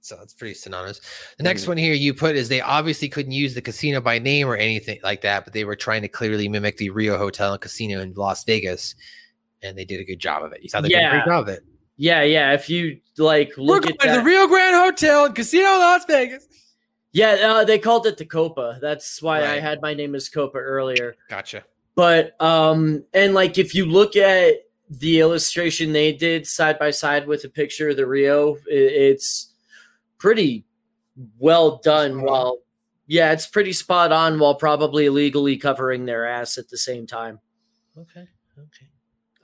So that's pretty synonymous. The next one here you put is they obviously couldn't use the casino by name or anything like that, but they were trying to clearly mimic the Rio Hotel and Casino in Las Vegas, and they did a good job of it. You thought they did a Yeah. great job of it. Yeah, yeah. If you like We're look going at to the Rio Grande Hotel and Casino Las Vegas. Yeah, uh, they called it the Copa. That's why I had my name as Copa earlier. Gotcha. But um and like if you look at the illustration they did side by side with a picture of the Rio, it's pretty well done while yeah, it's pretty spot on while probably illegally covering their ass at the same time. Okay. Okay.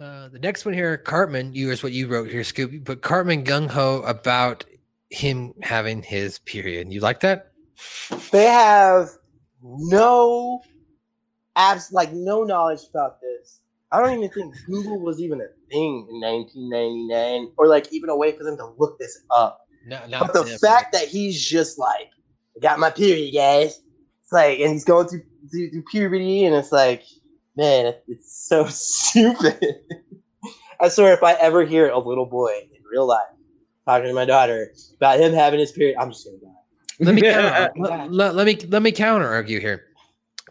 Uh, the next one here, Cartman, you is what you wrote here, Scoop. But Cartman gung ho about him having his period. You like that? They have no abs like no knowledge about this. I don't even think Google was even a thing in 1999, or like even a way for them to look this up. No, but the fact that he's just like, I got my period, guys. It's like, and he's going through, through, through puberty, and it's like, man, it's so (laughs) stupid. I swear, if I ever hear a little boy in real life talking to my daughter about him having his period, I'm just gonna die. Let me (laughs) counter, let, let- let me let me counter argue here.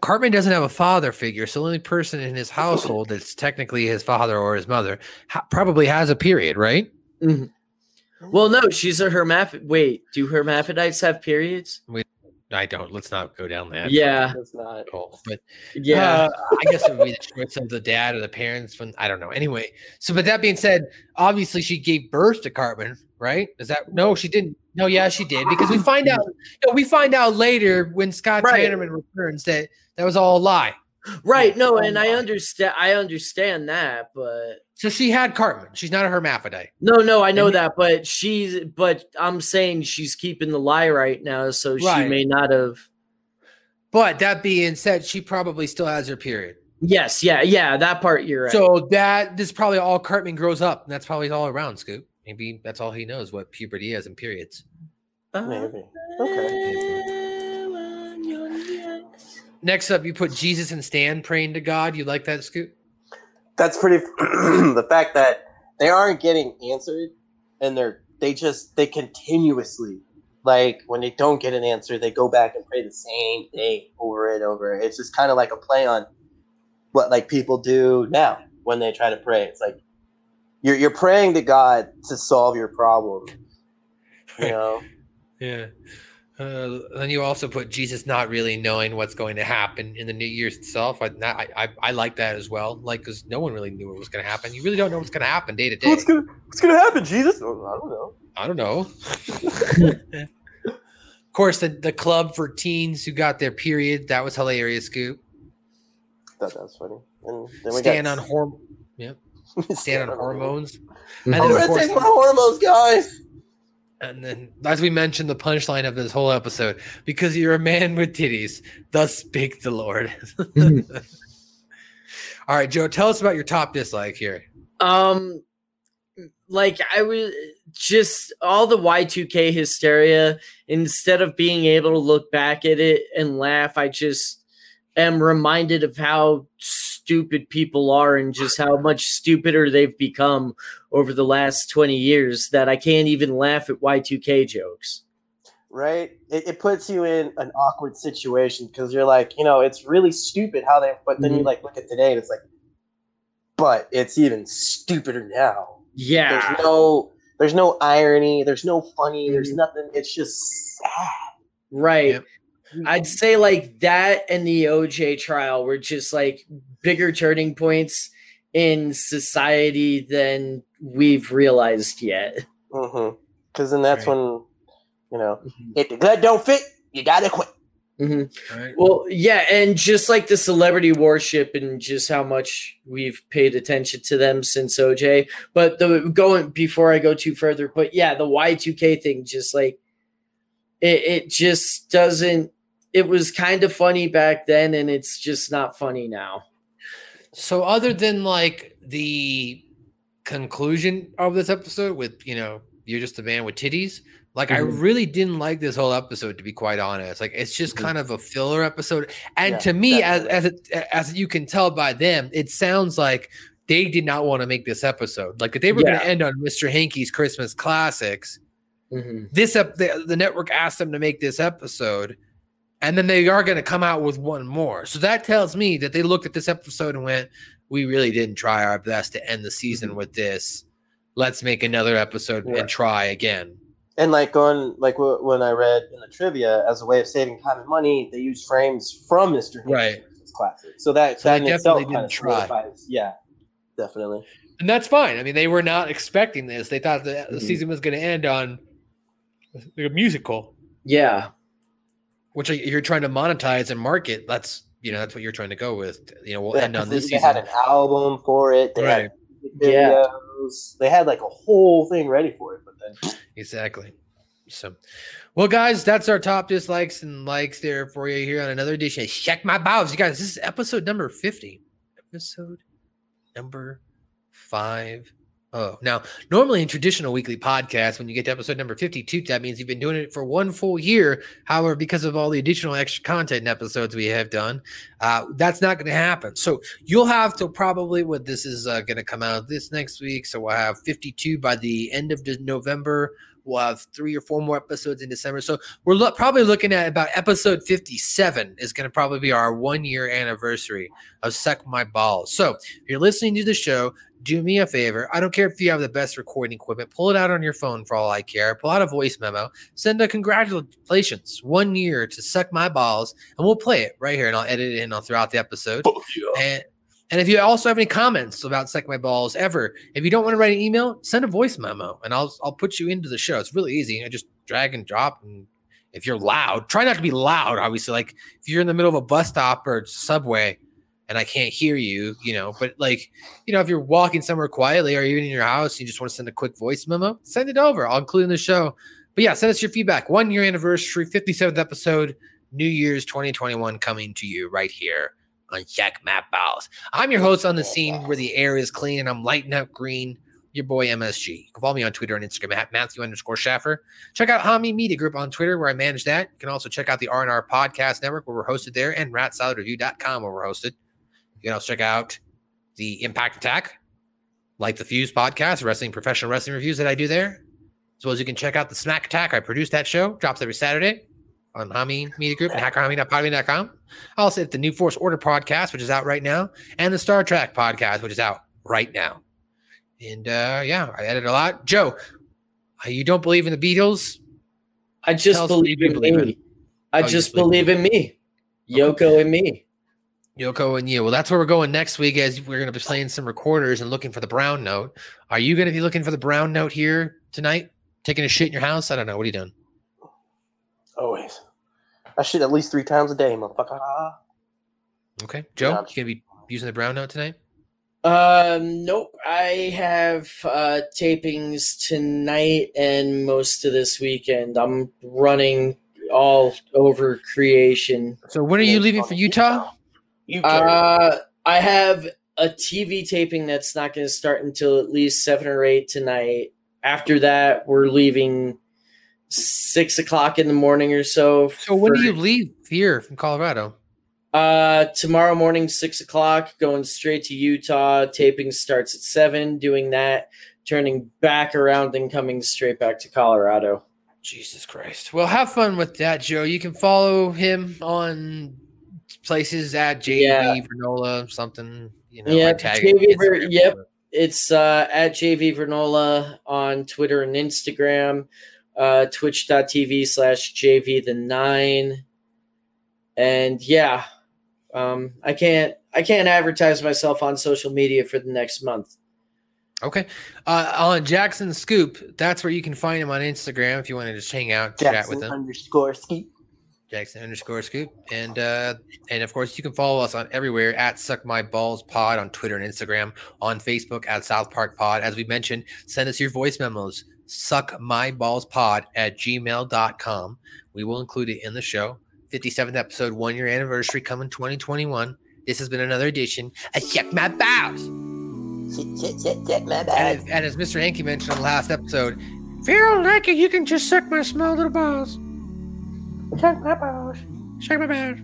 Cartman doesn't have a father figure, so the only person in his household that's technically his father or his mother ha- probably has a period, right? Mm-hmm. Well, no, she's a hermaphrodite. Wait, do hermaphrodites have periods? We, I don't. Let's not go down that. Yeah. That's not. hole, But Yeah. uh, I guess it would be the choice of the dad or the parents. When I don't know. Anyway, so but that being said, obviously she gave birth to Cartman, right? Is that no? She didn't. No, yeah, she did because we find out. No, we find out later when Scott Right. Tenorman returns that that was all a lie. Right, no, and I understand I understand that, but So she had Cartman. She's not a hermaphrodite. no, no, I know And- that, but she's but I'm saying she's keeping the lie right now, so she may not have But that being said, she probably still has her period. Yes, yeah, yeah, that part you're right. So that this is probably all Cartman grows up, and that's probably all around. Scoop. Maybe that's all he knows what puberty is and periods. Maybe. Okay. Uh, Next up, you put Jesus and Stan praying to God. You like that, Scoop? That's pretty. (clears throat) the fact that they aren't getting answered, and they're they just they continuously like when they don't get an answer, they go back and pray the same thing over and over. It's just kind of like a play on what like people do now when they try to pray. It's like you're you're praying to God to solve your problem. You know. Yeah. Uh, then you also put Jesus not really knowing what's going to happen in the New Year's itself. I I, I, I like that as well. Like, because no one really knew what was going to happen. You really don't know what's going to happen day to day. What's gonna What's gonna happen, Jesus? Oh, I don't know. I don't know. (laughs) of course, the, the club for teens who got their period that was hilarious. Scoop. Thought that was funny. And then we Stand got on horm. Yep. (laughs) Stand on hormones. I'm And then, of gonna course, take my hormones, guys. And then, as we mentioned, the punchline of this whole episode because you're a man with titties, thus speak the Lord. (laughs) All right, Joe, tell us about your top dislike here. Um, like I was just all the Y2K hysteria. Instead of being able to look back at it and laugh, I just am reminded of how stupid people are and just how much stupider they've become over the last 20 years that I can't even laugh at Y2K jokes. right? It, it puts you in an awkward situation because you're like, you know, it's really stupid how they, but then you Mhm. like look at today and it's like, but it's even stupider now. Yeah. There's no, there's no irony. There's no funny. Mm-hmm. There's nothing. It's just sad. Right. I'd say like that and the OJ trial were just like bigger turning points in society than we've realized yet. Mm-hmm. Because then that's when, you know, Mm-hmm. if the gut don't fit, you gotta quit. Mhm. Well, yeah, and just like the celebrity worship and just how much we've paid attention to them since OJ. But the going before I go too further, but yeah, the Y2K thing just like it, it just doesn't it was kind of funny back then and it's just not funny now. So other than like the conclusion of this episode with, you know, you're just a man with titties, like I Mhm. really didn't like this whole episode to be quite honest. Like it's just Mhm. kind of a filler episode. And Yeah, to me as as it, as you can tell by them, it sounds like they did not want to make this episode. Like if they were going to end on Mr. Hankey's Christmas classics, Mhm. this up the, the network asked them to make this episode and then they are going to come out with one more so that tells me that they looked at this episode and went we really didn't try our best to end the season with this let's make another episode Right. and try again And like going like wh- when I read in the trivia, as a way of saving time and money, they use frames from Mister Right. Classic. So that So that they in itself definitely kind of didn't try. solidifies. Yeah, definitely. and that's fine i mean they were not expecting this they thought the, the Mhm. season was going to end on like a musical Yeah. Which like, you're trying to monetize and market that's you know that's what you're trying to go with you know we'll Yeah, end on 'cause this they, they season had an album for it. They Right. had Yeah. They had like a whole thing ready for it, but then Exactly. So, well, guys, that's our top dislikes and likes there for you here on another edition. Check my bowels, you guys. This is episode number fifty. Episode number five. Oh, now normally in traditional weekly podcasts, when you get to episode number fifty-two, that means you've been doing it for one full year. However, because of all the additional extra content episodes we have done, uh, that's not going to happen. So you'll have to probably what this is uh, going to come out this next week. So we'll have fifty-two by the end of November. We'll have three or four more episodes in December. So we're lo- probably looking at about episode 57 is going to probably be our one year anniversary of Suck My Balls. So if you're listening to the show, do me a favor. I don't care if you have the best recording equipment, pull it out on your phone for all I care. Pull out a voice memo, send a congratulations, one year to Suck My Balls, and we'll play it right here and I'll edit it in all throughout the episode. And and if you also have any comments about Suck My Balls ever, if you don't want to write an email, send a voice memo and I'll I'll put you into the show. It's really easy. I just drag and drop. And if you're loud, try not to be loud, obviously. Like if you're in the middle of a bus stop or subway and I can't hear you, you know, but like, you know, if you're walking somewhere quietly or even in your house, and you just want to send a quick voice memo, send it over. I'll include in the show. But yeah, send us your feedback. One year anniversary, 57th episode, New Year's 2021 coming to you right here on Check Map Balls. I'm your host on the oh, scene where the air is clean and I'm lighting up green. Your boy MSG. You can follow me on Twitter and Instagram at Matthew underscore Schaffer. Check out Hami Media Group on Twitter where I manage that. You can also check out the R&R Podcast Network where we're hosted there and ratsaladreview.com where we're hosted. You can also check out the Impact Attack, like the Fuse podcast, wrestling professional wrestling reviews that I do there. As well as you can check out the Smack Attack. I produce that show, drops every Saturday on Hami Media Group and hackerhami.podbean.com. Also at the New Force Order podcast, which is out right now, and the Star Trek podcast, which is out right now. And uh yeah, I edit a lot. Joe, uh, you don't believe in the Beatles? I just believe in believe me. in. I Oh, just believe believe in me. Yoko and me. Yoko and you. Well, that's where we're going next week as we're going to be playing some recorders and looking for the brown note. Are you going to be looking for the brown note here tonight? Taking a shit in your house? I don't know. What are you doing? Always. I shit at least three times a day, motherfucker. Okay. Joe, Yeah. you going to be using the brown note tonight? Um, nope. I have uh, tapings tonight and most of this weekend. I'm running all over creation. So when are you leaving for Utah? Uh, I have a TV taping that's not going to start until at least seven or eight tonight. After that, we're leaving six o'clock in the morning or so. So when do you leave here from Colorado? Uh, tomorrow morning, six o'clock, going straight to Utah. Taping starts at seven. Doing that, turning back around and coming straight back to Colorado. Jesus Christ. Well, have fun with that, Joe. You can follow him on places at JV Yeah. Vernola, something. You know, yeah, JV Ver- yep. It's uh, at JV Vernola on Twitter and Instagram, uh, twitch.tv slash JV the nine. And yeah, um, I can't I can't advertise myself on social media for the next month. Okay. Uh, on Jackson Scoop, that's where you can find him on Instagram if you want to just hang out, chat with him. underscore Scoop. Jackson underscore Scoop, and uh, and of course you can follow us on everywhere at Suck My Balls Pod on Twitter and Instagram, on Facebook at South Park Pod. As we mentioned, send us your voice memos. Suck my balls pod at gmail.com. We will include it in the show. 57th episode, one year anniversary coming 2021. This has been another edition of Suck My Balls. And, as- and as Mr. Hankey mentioned in the last episode, if you don't like it, you can just suck my small little balls. Suck my balls. Suck my balls.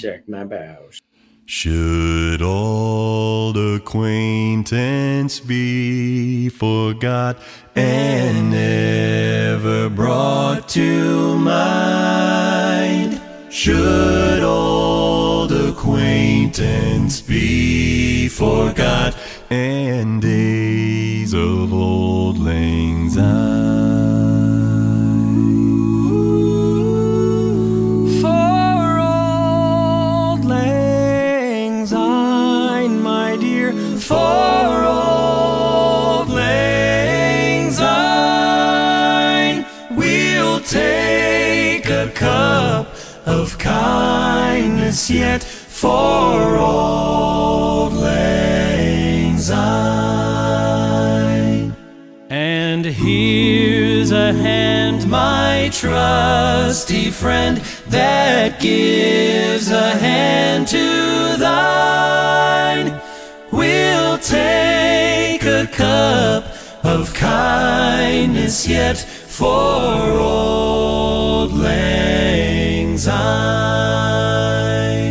Check my bows. Should old acquaintance be forgot and never brought to mind? Should old acquaintance be forgot and days of old lang syne? Kindness yet for old lang syne. And here's a hand, my trusty friend, that gives a hand to thine. We'll take a cup of kindness yet for old lang syne.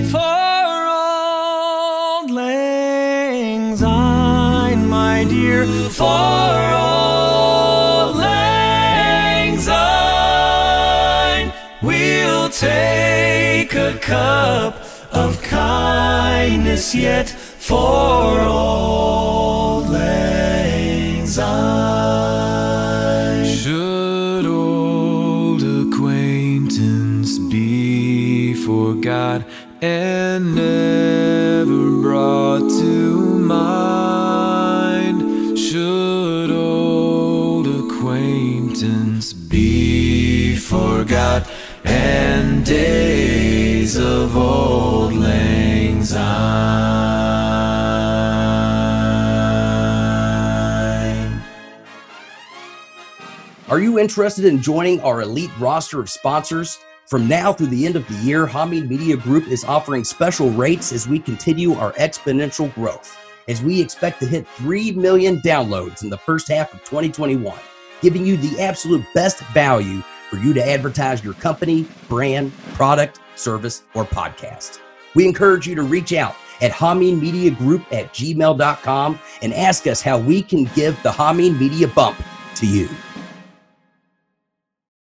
For old lang syne, my dear, for old lang syne, we'll take a cup of kindness yet for old and never brought to mind? Should old acquaintance be forgot and days of old lang syne? Are you interested in joining our elite roster of sponsors? From now through the end of the year, Hamid Media Group is offering special rates as we continue our exponential growth. As we expect to hit 3 million downloads in the first half of 2021, giving you the absolute best value for you to advertise your company, brand, product, service, or podcast. We encourage you to reach out at Hameen Media Group at gmail.com and ask us how we can give the Hameen Media bump to you.